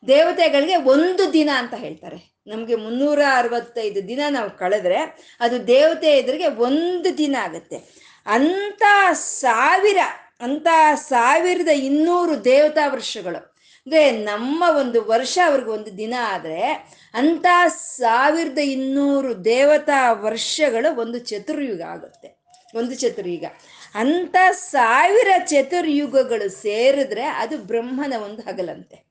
ದೇವತೆಗಳಿಗೆ ಒಂದು ದಿನ ಅಂತ ಹೇಳ್ತಾರೆ. ನಮಗೆ ಮುನ್ನೂರ ಅರವತ್ತೈದು ದಿನ ನಾವು ಕಳೆದ್ರೆ ಅದು ದೇವತೆ ಎದುರಿಗೆ ಒಂದು ದಿನ ಆಗುತ್ತೆ. ಅಂತ ಸಾವಿರ ಅಂತ ಸಾವಿರದ ಇನ್ನೂರು ದೇವತಾ ವರ್ಷಗಳು. ಅಂದ್ರೆ ನಮ್ಮ ಒಂದು ವರ್ಷ ಅವ್ರಿಗೆ ಒಂದು ದಿನ ಆದ್ರೆ ಅಂತ ಸಾವಿರದ ಇನ್ನೂರು ದೇವತಾ ವರ್ಷಗಳು ಒಂದು ಚತುರ್ಯುಗ ಆಗುತ್ತೆ. ಒಂದು ಚತುರ್ಯುಗ. ಅಂತ ಸಾವಿರ ಚತುರ್ಯುಗಗಳು ಸೇರಿದ್ರೆ ಅದು ಬ್ರಹ್ಮನ ಒಂದು ಹಗಲಂತೆ.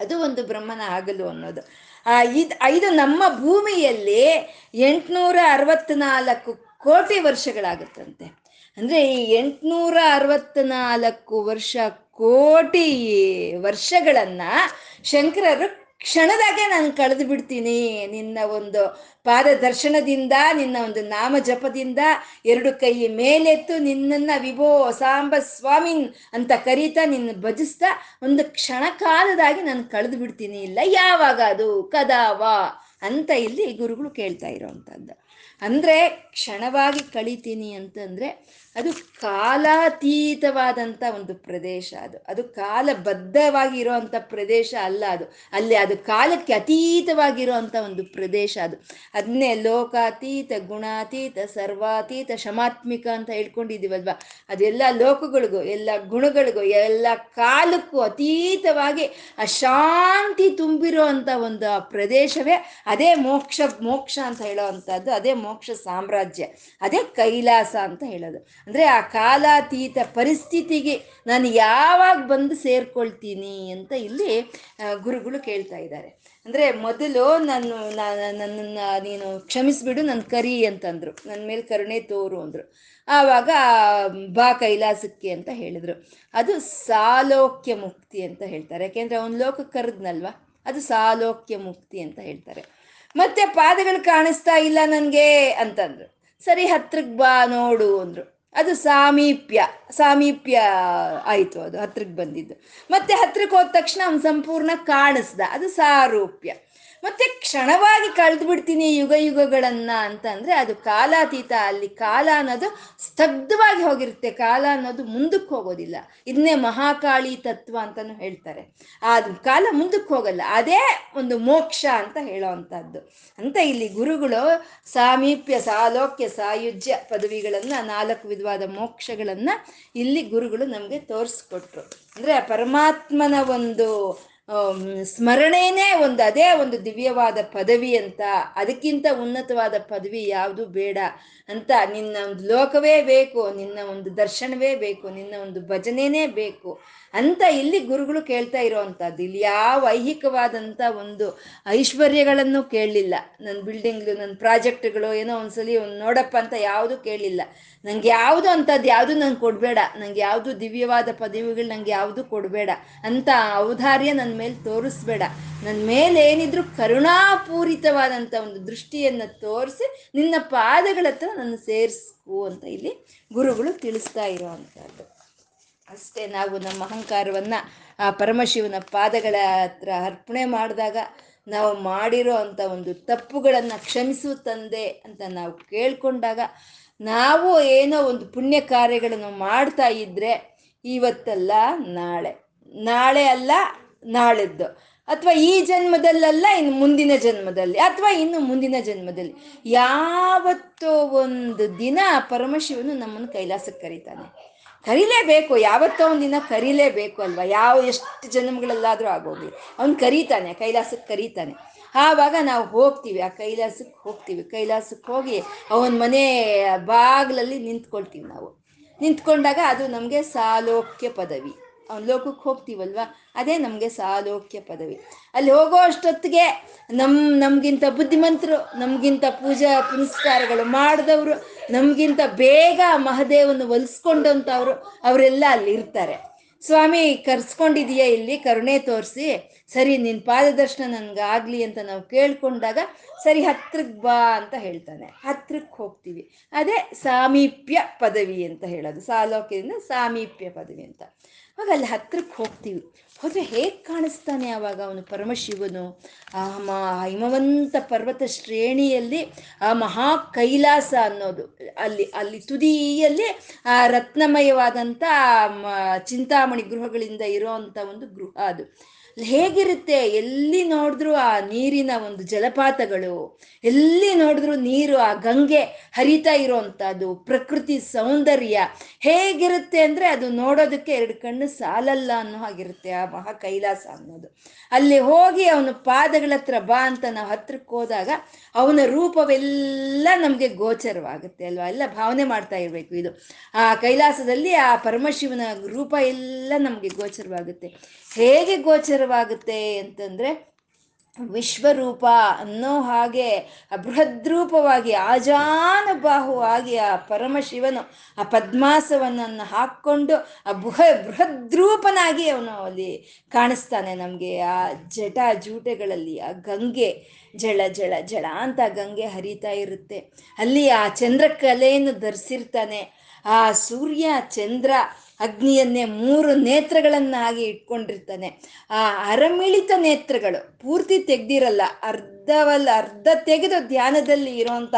ಅದು ಒಂದು ಬ್ರಹ್ಮನ ಹಗಲು ಅನ್ನೋದು. ಇದು ಇದು ನಮ್ಮ ಭೂಮಿಯಲ್ಲಿ ಎಂಟುನೂರ ಅರವತ್ನಾಲ್ಕು ಕೋಟಿ ವರ್ಷಗಳಾಗುತ್ತಂತೆ. ಅಂದ್ರೆ ಈ ಎಂಟುನೂರ ಅರವತ್ನಾಲ್ಕು ವರ್ಷ ಕೋಟಿ ವರ್ಷಗಳನ್ನ ಶಂಕರರು ಕ್ಷಣದಾಗೆ ನಾನು ಕಳೆದು ಬಿಡ್ತೀನಿ. ನಿನ್ನ ಒಂದು ಪಾದದರ್ಶನದಿಂದ, ನಿನ್ನ ಒಂದು ನಾಮ ಜಪದಿಂದ ಎರಡು ಕೈ ಮೇಲೆತ್ತು ನಿನ್ನನ್ನು ವಿಭೋ ಸಾಂಬ ಸ್ವಾಮಿನ್ ಅಂತ ಕರೀತಾ ನಿನ್ನ ಭಜಿಸ್ತಾ ಒಂದು ಕ್ಷಣ ಕಾಲದಾಗಿ ನಾನು ಕಳೆದು ಬಿಡ್ತೀನಿ. ಇಲ್ಲ, ಯಾವಾಗ ಅದು? ಕದಾವ ಅಂತ ಇಲ್ಲಿ ಗುರುಗಳು ಕೇಳ್ತಾ ಇರೋವಂಥದ್ದು. ಅಂದ್ರೆ ಕ್ಷಣವಾಗಿ ಕಳಿತೀನಿ ಅಂತಂದ್ರೆ ಅದು ಕಾಲಾತೀತವಾದಂಥ ಒಂದು ಪ್ರದೇಶ ಅದು. ಅದು ಕಾಲಬದ್ಧವಾಗಿ ಇರೋವಂಥ ಪ್ರದೇಶ ಅಲ್ಲ ಅದು. ಅಲ್ಲಿ ಅದು ಕಾಲಕ್ಕೆ ಅತೀತವಾಗಿರುವಂಥ ಒಂದು ಪ್ರದೇಶ ಅದು. ಅದನ್ನೇ ಲೋಕಾತೀತ, ಗುಣಾತೀತ, ಸರ್ವಾತೀತ, ಶಮಾತ್ಮಿಕ ಅಂತ ಹೇಳ್ಕೊಂಡಿದ್ದೀವಲ್ವ? ಅದೆಲ್ಲ ಲೋಕಗಳಿಗೂ, ಎಲ್ಲ ಗುಣಗಳಿಗೂ, ಎಲ್ಲ ಕಾಲಕ್ಕೂ ಅತೀತವಾಗಿ ಅಶಾಂತಿ ತುಂಬಿರುವಂಥ ತುಂಬಿರೋ ಒಂದು ಪ್ರದೇಶವೇ. ಅದೇ ಮೋಕ್ಷ ಮೋಕ್ಷ ಅಂತ ಹೇಳೋವಂಥದ್ದು ಅದೇ ಮೋಕ್ಷ ಸಾಮ್ರಾಜ್ಯ. ಅದೇ ಕೈಲಾಸ ಅಂತ ಹೇಳೋದು. ಅಂದರೆ ಆ ಕಾಲಾತೀತ ಪರಿಸ್ಥಿತಿಗೆ ನಾನು ಯಾವಾಗ ಬಂದು ಸೇರ್ಕೊಳ್ತೀನಿ ಅಂತ ಇಲ್ಲಿ ಗುರುಗಳು ಕೇಳ್ತಾ ಇದ್ದಾರೆ. ಅಂದರೆ ಮೊದಲು ನಾನು ನನ್ನನ್ನು ನೀನು ಕ್ಷಮಿಸ್ಬಿಡು ನನ್ನ ಕರಿ ಅಂತಂದರು. ನನ್ನ ಮೇಲೆ ಕರುಣೆ ತೋರು ಅಂದರು. ಆವಾಗ ಬಾ ಕೈಲಾಸಕ್ಕೆ ಅಂತ ಹೇಳಿದರು. ಅದು ಸಾಲೋಕ್ಯ ಮುಕ್ತಿ ಅಂತ ಹೇಳ್ತಾರೆ. ಯಾಕೆಂದರೆ ಅವನ ಲೋಕ ಕರೆದ್ನಲ್ವ? ಅದು ಸಾಲೋಕ್ಯ ಮುಕ್ತಿ ಅಂತ ಹೇಳ್ತಾರೆ. ಮತ್ತೆ ಪಾದಗಳು ಕಾಣಿಸ್ತಾ ಇಲ್ಲ ನನಗೆ ಅಂತಂದರು. ಸರಿ, ಹತ್ರಕ್ಕೆ ಬಾ ನೋಡು ಅಂದ್ರು. ಅದು ಸಾಮೀಪ್ಯ ಸಾಮೀಪ್ಯ ಆಯಿತು ಅದು ಹತ್ರಕ್ಕೆ ಬಂದಿದ್ದು. ಮತ್ತೆ ಹತ್ರಕ್ಕೆ ಹೋದ ತಕ್ಷಣ ಅವನು ಸಂಪೂರ್ಣ ಕಾಣಿಸ್ದ, ಅದು ಸಾರೂಪ್ಯ. ಮತ್ತೆ ಕ್ಷಣವಾಗಿ ಕಳೆದು ಬಿಡ್ತೀನಿ ಯುಗ ಯುಗಗಳನ್ನ ಅಂತ ಅದು ಕಾಲಾತೀತ ಅಲ್ಲಿ ಕಾಲ ಅನ್ನೋದು ಸ್ತಬ್ಧವಾಗಿ ಹೋಗಿರುತ್ತೆ. ಕಾಲ ಅನ್ನೋದು ಮುಂದಕ್ಕೆ ಹೋಗೋದಿಲ್ಲ. ಇದನ್ನೇ ಮಹಾಕಾಳಿ ತತ್ವ ಅಂತಾನು ಹೇಳ್ತಾರೆ. ಆ ಕಾಲ ಮುಂದಕ್ಕೆ ಹೋಗಲ್ಲ. ಅದೇ ಒಂದು ಮೋಕ್ಷ ಅಂತ ಹೇಳೋ ಅಂತದ್ದು ಅಂತ ಇಲ್ಲಿ ಗುರುಗಳು ಸಾಮೀಪ್ಯ, ಸಾಲೋಕ್ಯ, ಸಾಯುಜ್ಯ ಪದವಿಗಳನ್ನ, ನಾಲ್ಕು ವಿಧವಾದ ಮೋಕ್ಷಗಳನ್ನ ಇಲ್ಲಿ ಗುರುಗಳು ನಮಗೆ ತೋರಿಸ್ಕೊಟ್ರು. ಅಂದ್ರೆ ಪರಮಾತ್ಮನ ಒಂದು ಸ್ಮರಣೆನೇ ಒಂದು, ಅದೇ ಒಂದು ದಿವ್ಯವಾದ ಪದವಿ ಅಂತ, ಅದಕ್ಕಿಂತ ಉನ್ನತವಾದ ಪದವಿ ಯಾವುದು ಬೇಡ ಅಂತ ನಿನ್ನ ಒಂದು ಲೋಕವೇ ಬೇಕು, ನಿನ್ನ ಒಂದು ದರ್ಶನವೇ ಬೇಕು, ನಿನ್ನ ಒಂದು ಭಜನೆನೇ ಬೇಕು ಅಂತ ಇಲ್ಲಿ ಗುರುಗಳು ಕೇಳ್ತಾ ಇರೋವಂಥದ್ದು. ಇಲ್ಲಿ ಯಾವ ಐಹಿಕವಾದಂಥ ಒಂದು ಐಶ್ವರ್ಯಗಳನ್ನು ಕೇಳಲಿಲ್ಲ. ನನ್ನ ಬಿಲ್ಡಿಂಗ್ ನನ್ನ ಪ್ರಾಜೆಕ್ಟ್ಗಳು ಏನೋ ಒಂದ್ಸಲಿ ಒಂದು ನೋಡಪ್ಪ ಅಂತ ಯಾವುದು ಕೇಳಲಿಲ್ಲ. ನಂಗೆ ಯಾವುದು ಅಂಥದ್ದು ಯಾವುದು ನಂಗೆ ಕೊಡಬೇಡ. ನಂಗೆ ಯಾವುದು ದಿವ್ಯವಾದ ಪದವಿಗಳು ನಂಗೆ ಯಾವುದು ಕೊಡಬೇಡ ಅಂತ ಔದಾರ್ಯ ನನ್ನ ಮೇಲೆ ತೋರಿಸ್ಬೇಡ. ನನ್ನ ಮೇಲೆ ಏನಿದ್ರು ಕರುಣಾಪೂರಿತವಾದಂಥ ಒಂದು ದೃಷ್ಟಿಯನ್ನು ತೋರಿಸಿ ನಿನ್ನ ಪಾದಗಳ ಹತ್ರ ನನ್ನ ಸೇರಿಸ್ಕು ಅಂತ ಇಲ್ಲಿ ಗುರುಗಳು ತಿಳಿಸ್ತಾ ಇರೋವಂಥದ್ದು ಅಷ್ಟೇ, ನಾವು ನಮ್ಮ ಅಹಂಕಾರವನ್ನು ಆ ಪರಮಶಿವನ ಪಾದಗಳ ಹತ್ರ ಅರ್ಪಣೆ ಮಾಡಿದಾಗ ನಾವು ಮಾಡಿರೋ ಅಂಥ ಒಂದು ತಪ್ಪುಗಳನ್ನು ಕ್ಷಮಿಸು ತಂದೆ ಅಂತ ನಾವು ಕೇಳ್ಕೊಂಡಾಗ ನಾವು ಏನೋ ಒಂದು ಪುಣ್ಯ ಕಾರ್ಯಗಳನ್ನು ಮಾಡ್ತಾ ಇದ್ರೆ ಇವತ್ತಲ್ಲ ನಾಳೆ. ನಾಳೆ ಅಲ್ಲ ನಾಳೆದ್ದು ಅಥವಾ ಈ ಜನ್ಮದಲ್ಲಲ್ಲ ಇನ್ನು ಮುಂದಿನ ಜನ್ಮದಲ್ಲಿ, ಅಥವಾ ಇನ್ನು ಮುಂದಿನ ಜನ್ಮದಲ್ಲಿ. ಯಾವತ್ತೋ ಒಂದು ದಿನ ಪರಮಶಿವನು ನಮ್ಮನ್ನು ಕೈಲಾಸಕ್ಕೆ ಕರೀತಾನೆ. ಕರೀಲೇಬೇಕು, ಯಾವತ್ತೋ ಒಂದು ದಿನ ಕರೀಲೇಬೇಕು ಅಲ್ವಾ? ಯಾವ, ಎಷ್ಟು ಜನ್ಮಗಳಲ್ಲಾದರೂ ಆಗೋಗ್ಲಿ. ಅವನು ಕರೀತಾನೆ, ಕೈಲಾಸಕ್ಕೆ ಕರೀತಾನೆ. ಆವಾಗ ನಾವು ಹೋಗ್ತೀವಿ, ಆ ಕೈಲಾಸಕ್ಕೆ ಹೋಗ್ತೀವಿ. ಕೈಲಾಸಕ್ಕೆ ಹೋಗಿ ಅವನ ಮನೆ ಬಾಗಿಲಲ್ಲಿ ನಿಂತ್ಕೊಳ್ತೀವಿ ನಾವು. ನಿಂತ್ಕೊಂಡಾಗ ಅದು ನಮಗೆ ಸಾಲೋಕ್ಯ ಪದವಿ. ಲೋಕಕ್ಕೆ ಹೋಗ್ತೀವಲ್ವ? ಅದೇ ನಮಗೆ ಸಾಲೋಕ್ಯ ಪದವಿ. ಅಲ್ಲಿ ಹೋಗೋ ಅಷ್ಟೊತ್ತಿಗೆ ನಮ್ಮ ನಮಗಿಂತ ಬುದ್ಧಿಮಂತರು, ನಮಗಿಂತ ಪೂಜಾ ಪುನಸ್ಕಾರಗಳು ಮಾಡಿದವರು, ನಮಗಿಂತ ಬೇಗ ಮಹದೇವನ ಒಲಿಸ್ಕೊಂಡಂಥವ್ರು ಅವರೆಲ್ಲ ಅಲ್ಲಿ ಇರ್ತಾರೆ. ಸ್ವಾಮಿ, ಕರ್ಸ್ಕೊಂಡಿದೀಯ ಇಲ್ಲಿ? ಕರುಣೆ ತೋರಿಸಿ. ಸರಿ ನಿನ್ನ ಪಾದದರ್ಶನ ನನಗಾಗಲಿ ಅಂತ ನಾವು ಕೇಳ್ಕೊಂಡಾಗ ಸರಿ ಹತ್ರಕ್ಕೆ ಬಾ ಅಂತ ಹೇಳ್ತಾನೆ. ಹತ್ರಕ್ಕೆ ಹೋಗ್ತೀವಿ. ಅದೇ ಸಾಮೀಪ್ಯ ಪದವಿ ಅಂತ ಹೇಳೋದು. ಸಾಲೋಕ್ಯದಿಂದ ಸಾಮೀಪ್ಯ ಪದವಿ ಅಂತ. ಅವಾಗ ಅಲ್ಲಿ ಹತ್ರಕ್ಕೆ ಹೋಗ್ತೀವಿ. ಹೋದರೆ ಹೇಗೆ ಕಾಣಿಸ್ತಾನೆ ಆವಾಗ ಅವನು ಪರಮಶಿವನು? ಆ ಮ ಹಿಮವಂತ ಪರ್ವತ ಶ್ರೇಣಿಯಲ್ಲಿ ಆ ಮಹಾ ಕೈಲಾಸ ಅನ್ನೋದು. ಅಲ್ಲಿ ಅಲ್ಲಿ ತುದಿಯಲ್ಲಿ ಆ ರತ್ನಮಯವಾದಂಥ ಚಿಂತಾಮಣಿ ಗೃಹಗಳಿಂದ ಇರೋವಂಥ ಒಂದು ಗೃಹ ಅದು. ಹೇಗಿರುತ್ತೆ? ಎಲ್ಲಿ ನೋಡಿದ್ರು ಆ ನೀರಿನ ಒಂದು ಜಲಪಾತಗಳು, ಎಲ್ಲಿ ನೋಡಿದ್ರು ನೀರು, ಆ ಗಂಗೆ ಹರಿತಾ ಇರೋವಂಥದ್ದು ಪ್ರಕೃತಿ ಸೌಂದರ್ಯ ಹೇಗಿರುತ್ತೆ ಅಂದರೆ ಅದು ನೋಡೋದಕ್ಕೆ ಎರಡು ಕಣ್ಣು ಸಾಲಲ್ಲ ಅನ್ನೋ ಹಾಗಿರುತ್ತೆ ಆ ಮಹಾ ಕೈಲಾಸ ಅನ್ನೋದು. ಅಲ್ಲಿ ಹೋಗಿ ಅವನ ಪಾದಗಳ ಹತ್ರ ಬಾ ಅಂತ ನಾವು ಹತ್ರಕ್ಕೆ ಹೋದಾಗ ಅವನ ರೂಪವೆಲ್ಲ ನಮಗೆ ಗೋಚರವಾಗುತ್ತೆ ಅಲ್ವಾ? ಎಲ್ಲ ಭಾವನೆ ಮಾಡ್ತಾ ಇರಬೇಕು ಇದು. ಆ ಕೈಲಾಸದಲ್ಲಿ ಆ ಪರಮಶಿವನ ರೂಪ ಎಲ್ಲ ನಮಗೆ ಗೋಚರವಾಗುತ್ತೆ. ಹೇಗೆ ಗೋಚರವಾಗುತ್ತೆ ಅಂತಂದ್ರೆ ವಿಶ್ವರೂಪ ಅನ್ನೋ ಹಾಗೆ ಬೃಹದ್ರೂಪವಾಗಿ ಆಜಾನುಬಾಹುವಾಗಿ ಆ ಪರಮಶಿವನು ಆ ಪದ್ಮಾಸವನನ್ನು ಹಾಕ್ಕೊಂಡು, ಆ ಬೃಹ, ಬೃಹದ್ರೂಪನಾಗಿ ಅವನು ಅಲ್ಲಿ ಕಾಣಿಸ್ತಾನೆ ನಮಗೆ. ಆ ಜಟ ಜೂಟೆಗಳಲ್ಲಿ, ಆ ಗಂಗೆ ಜಳ ಜಳ ಜಳ ಅಂತ ಗಂಗೆ ಹರಿತಾ ಇರುತ್ತೆ. ಅಲ್ಲಿ ಆ ಚಂದ್ರಕಲೆಯನ್ನು ಧರಿಸಿರ್ತಾನೆ. ಆ ಸೂರ್ಯ, ಚಂದ್ರ ಅಗ್ನಿಯನ್ನೇ ಮೂರು ನೇತ್ರಗಳನ್ನಾಗಿ ಇಟ್ಕೊಂಡಿರ್ತಾನೆ. ಆ ಅರಮಿಳಿತ ನೇತ್ರಗಳು ಪೂರ್ತಿ ತೆಗ್ದಿರಲ್ಲ ಅರ್ಧವಲ್ಲ ಅರ್ಧ ತೆಗೆದು ಧ್ಯಾನದಲ್ಲಿ ಇರೋಂಥ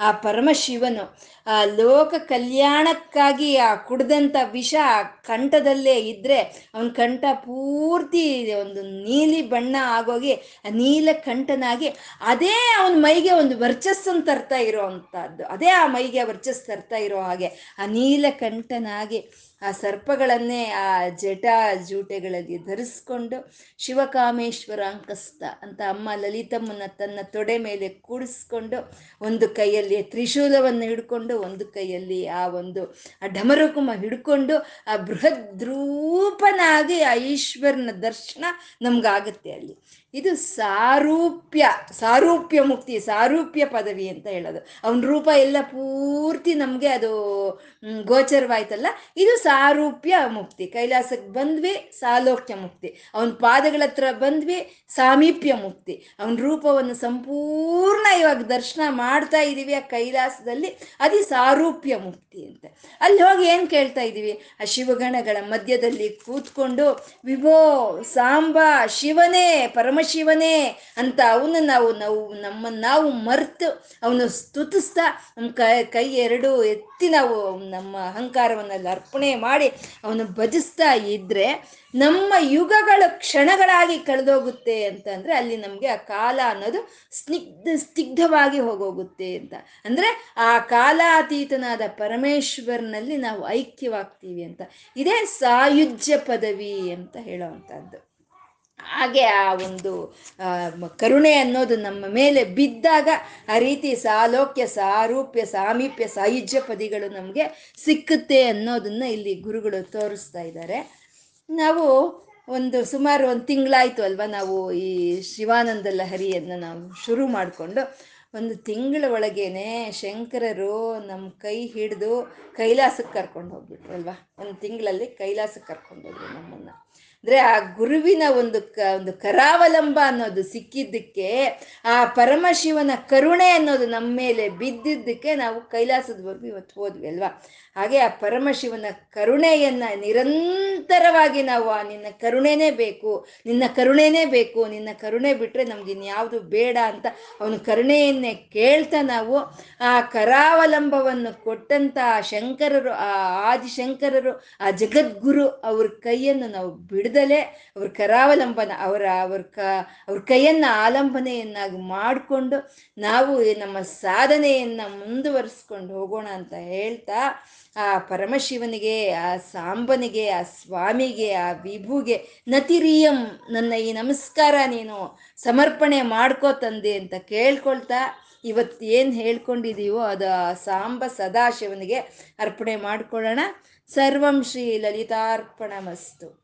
ಆ ಪರಮಶಿವನು, ಆ ಲೋಕ ಕಲ್ಯಾಣಕ್ಕಾಗಿ ಆ ಕುಡ್ದಂಥ ವಿಷ ಆ ಕಂಠದಲ್ಲೇ ಇದ್ದರೆ ಅವನ ಕಂಠ ಪೂರ್ತಿ ಒಂದು ನೀಲಿ ಬಣ್ಣ ಆಗೋಗಿ ನೀಲ ಕಂಠನಾಗಿ ಅದೇ ಅವನ ಮೈಗೆ ಒಂದು ವರ್ಚಸ್ಸನ್ನು ತರ್ತಾ ಇರೋ ಅಂಥದ್ದು. ಅದೇ ಆ ಮೈಗೆ ವರ್ಚಸ್ ತರ್ತಾ ಇರೋ ಹಾಗೆ ಆ ನೀಲ ಕಂಠನಾಗಿ ಆ ಸರ್ಪಗಳನ್ನೇ ಆ ಜಟ ಜೂಟೆಗಳಲ್ಲಿ ಧರಿಸ್ಕೊಂಡು ಶಿವಕಾಮೇಶ್ವರ ಅಂಕಸ್ತ ಅಂತ ಅಮ್ಮ ಲಲಿತಮ್ಮನ ತನ್ನ ತೊಡೆ ಮೇಲೆ ಕೂಡಿಸ್ಕೊಂಡು ಒಂದು ಕೈಯಲ್ಲಿ ತ್ರಿಶೂಲವನ್ನು ಹಿಡ್ಕೊಂಡು ಒಂದು ಕೈಯಲ್ಲಿ ಆ ಒಂದು ಆ ಢಮರುಕುಮ ಹಿಡ್ಕೊಂಡು ಆ ಬೃಹದ್ರೂಪನಾಗಿ ಆ ಈಶ್ವರನ ದರ್ಶನ ನಮ್ಗಾಗುತ್ತೆ ಅಲ್ಲಿ. ಇದು ಸಾರೂಪ್ಯ ಸಾರೂಪ್ಯ ಮುಕ್ತಿ, ಸಾರೂಪ್ಯ ಪದವಿ ಅಂತ ಹೇಳೋದು. ಅವನ ರೂಪ ಎಲ್ಲ ಪೂರ್ತಿ ನಮಗೆ ಅದು ಗೋಚರವಾಯ್ತಲ್ಲ? ಇದು ಸಾರೂಪ್ಯ ಮುಕ್ತಿ. ಕೈಲಾಸಕ್ಕೆ ಬಂದ್ವಿ, ಸಾಲೋಕ್ಯ ಮುಕ್ತಿ. ಅವನ ಪಾದಗಳ ಹತ್ರ ಬಂದ್ವಿ, ಸಾಮೀಪ್ಯ ಮುಕ್ತಿ. ಅವನ ರೂಪವನ್ನು ಸಂಪೂರ್ಣ ಇವಾಗ ದರ್ಶನ ಮಾಡ್ತಾ ಇದ್ದೀವಿ ಆ ಕೈಲಾಸದಲ್ಲಿ. ಅದು ಸಾರೂಪ್ಯ ಮುಕ್ತಿ ಅಂತ. ಅಲ್ಲಿ ಹೋಗಿ ಏನು ಕೇಳ್ತಾ ಇದ್ದೀವಿ ಆ ಶಿವಗಣಗಳ ಮಧ್ಯದಲ್ಲಿ ಕೂತ್ಕೊಂಡು, ವಿಭೋ, ಸಾಂಬ, ಶಿವನೇ ಪರಮಶಿವನೇ ಅಂತ ಅವನು ನಾವು ನಾವು ನಮ್ಮ ನಾವು ಮರೆತು ಅವನು ಸ್ತುತಿಸ್ತಾ ನಮ್ಮ ಕೈ ಕೈ ಎರಡು ಎತ್ತಿ ನಾವು ನಮ್ಮ ಅಹಂಕಾರವನ್ನಲ್ಲಿ ಅರ್ಪಣೆ ಮಾಡಿ ಅವನು ಭಜಿಸ್ತಾ ಇದ್ರೆ ನಮ್ಮ ಯುಗಗಳು ಕ್ಷಣಗಳಾಗಿ ಕಳೆದೋಗುತ್ತೆ ಅಂತಂದ್ರೆ ಅಲ್ಲಿ ನಮಗೆ ಆ ಕಾಲ ಅನ್ನೋದು ಸ್ನಿಗ್ಧ, ಸ್ನಿಗ್ಧವಾಗಿ ಹೋಗೋಗುತ್ತೆ ಅಂತ. ಅಂದ್ರೆ ಆ ಕಾಲಾತೀತನಾದ ಪರಮೇಶ್ವರನಲ್ಲಿ ನಾವು ಐಕ್ಯವಾಗ್ತೀವಿ ಅಂತ. ಇದೇ ಸಾಯುಜ್ಯ ಪದವಿ ಅಂತ ಹೇಳೋವಂಥದ್ದು ಹಾಗೆ ಆ ಒಂದು ಕರುಣೆ ಅನ್ನೋದು ನಮ್ಮ ಮೇಲೆ ಬಿದ್ದಾಗ ಆ ರೀತಿ ಸಾಲೋಕ್ಯ, ಸಾರೂಪ್ಯ, ಸಾಮೀಪ್ಯ, ಸಾಯುಜ್ಯ ಪದಿಗಳು ನಮಗೆ ಸಿಕ್ಕುತ್ತೆ ಅನ್ನೋದನ್ನ ಇಲ್ಲಿ ಗುರುಗಳು ತೋರಿಸ್ತಾ ಇದ್ದಾರೆ. ನಾವು ಒಂದು ಸುಮಾರು ಒಂದು ತಿಂಗಳಾಯ್ತು ಅಲ್ವಾ ನಾವು ಈ ಶಿವಾನಂದ ಲಹರಿಯನ್ನು ನಾವು ಶುರು ಮಾಡಿಕೊಂಡು, ಒಂದು ತಿಂಗಳ ಒಳಗೇನೆ ಶಂಕರರು ನಮ್ಮ ಕೈ ಹಿಡಿದು ಕೈಲಾಸಕ್ಕೆ ಕರ್ಕೊಂಡು ಹೋಗ್ಬಿಟ್ರು ಅಲ್ವಾ? ಒಂದು ತಿಂಗಳಲ್ಲಿ ಕೈಲಾಸಕ್ಕೆ ಕರ್ಕೊಂಡು ಹೋದ್ರು ನಮ್ಮನ್ನ. ಅಂದ್ರೆ ಆ ಗುರುವಿನ ಒಂದು ಕ, ಒಂದು ಕರಾವಲಂಬ ಅನ್ನೋದು ಸಿಕ್ಕಿದ್ದಕ್ಕೆ, ಆ ಪರಮಶಿವನ ಕರುಣೆ ಅನ್ನೋದು ನಮ್ಮ ಮೇಲೆ ಬಿದ್ದಿದ್ದಕ್ಕೆ ನಾವು ಕೈಲಾಸದವರೆಗೂ ಇವತ್ತು ಹೋದ್ವಿ ಅಲ್ವಾ? ಹಾಗೆ ಆ ಪರಮಶಿವನ ಕರುಣೆಯನ್ನ ನಿರಂತರವಾಗಿ ನಾವು, ಆ, ನಿನ್ನ ಕರುಣೆನೇ ಬೇಕು, ನಿನ್ನ ಕರುಣೆನೇ ಬೇಕು, ನಿನ್ನ ಕರುಣೆ ಬಿಟ್ರೆ ನಮ್ಗೆ ಇನ್ಯಾವುದು ಬೇಡ ಅಂತ ಅವನ ಕರುಣೆಯನ್ನೇ ಕೇಳ್ತಾ ನಾವು, ಆ ಕರಾವಲಂಬವನ್ನು ಕೊಟ್ಟಂತ ಆ ಶಂಕರರು, ಆ ಆದಿಶಂಕರರು, ಆ ಜಗದ್ಗುರು ಅವ್ರ ಕೈಯನ್ನು ನಾವು ಬಿಡದಲೆ ಅವ್ರ ಕರಾವಲಂಬನ, ಅವರ, ಅವ್ರ ಕ, ಅವ್ರ ಕೈಯನ್ನ ಆಲಂಬನೆಯನ್ನಾಗಿ ಮಾಡಿಕೊಂಡು ನಾವು ನಮ್ಮ ಸಾಧನೆಯನ್ನ ಮುಂದುವರಿಸ್ಕೊಂಡು ಹೋಗೋಣ ಅಂತ ಹೇಳ್ತಾ, ಆ ಪರಮಶಿವನಿಗೆ, ಆ ಸಾಂಬನಿಗೆ, ಆ ಸ್ವಾಮಿಗೆ, ಆ ವಿಭುಗೆ, ನತಿರಿಯಂ ನನ್ನ ಈ ನಮಸ್ಕಾರ ನೀನು ಸಮರ್ಪಣೆ ಮಾಡ್ಕೋ ತಂದೆ ಅಂತ ಕೇಳ್ಕೊಳ್ತಾ ಇವತ್ತು ಏನು ಹೇಳ್ಕೊಂಡಿದ್ದೀವೋ ಅದು ಆ ಸಾಂಬ ಸದಾಶಿವನಿಗೆ ಅರ್ಪಣೆ ಮಾಡ್ಕೊಳ್ಳೋಣ. ಸರ್ವಂ ಶ್ರೀ ಲಲಿತಾರ್ಪಣಮಸ್ತು.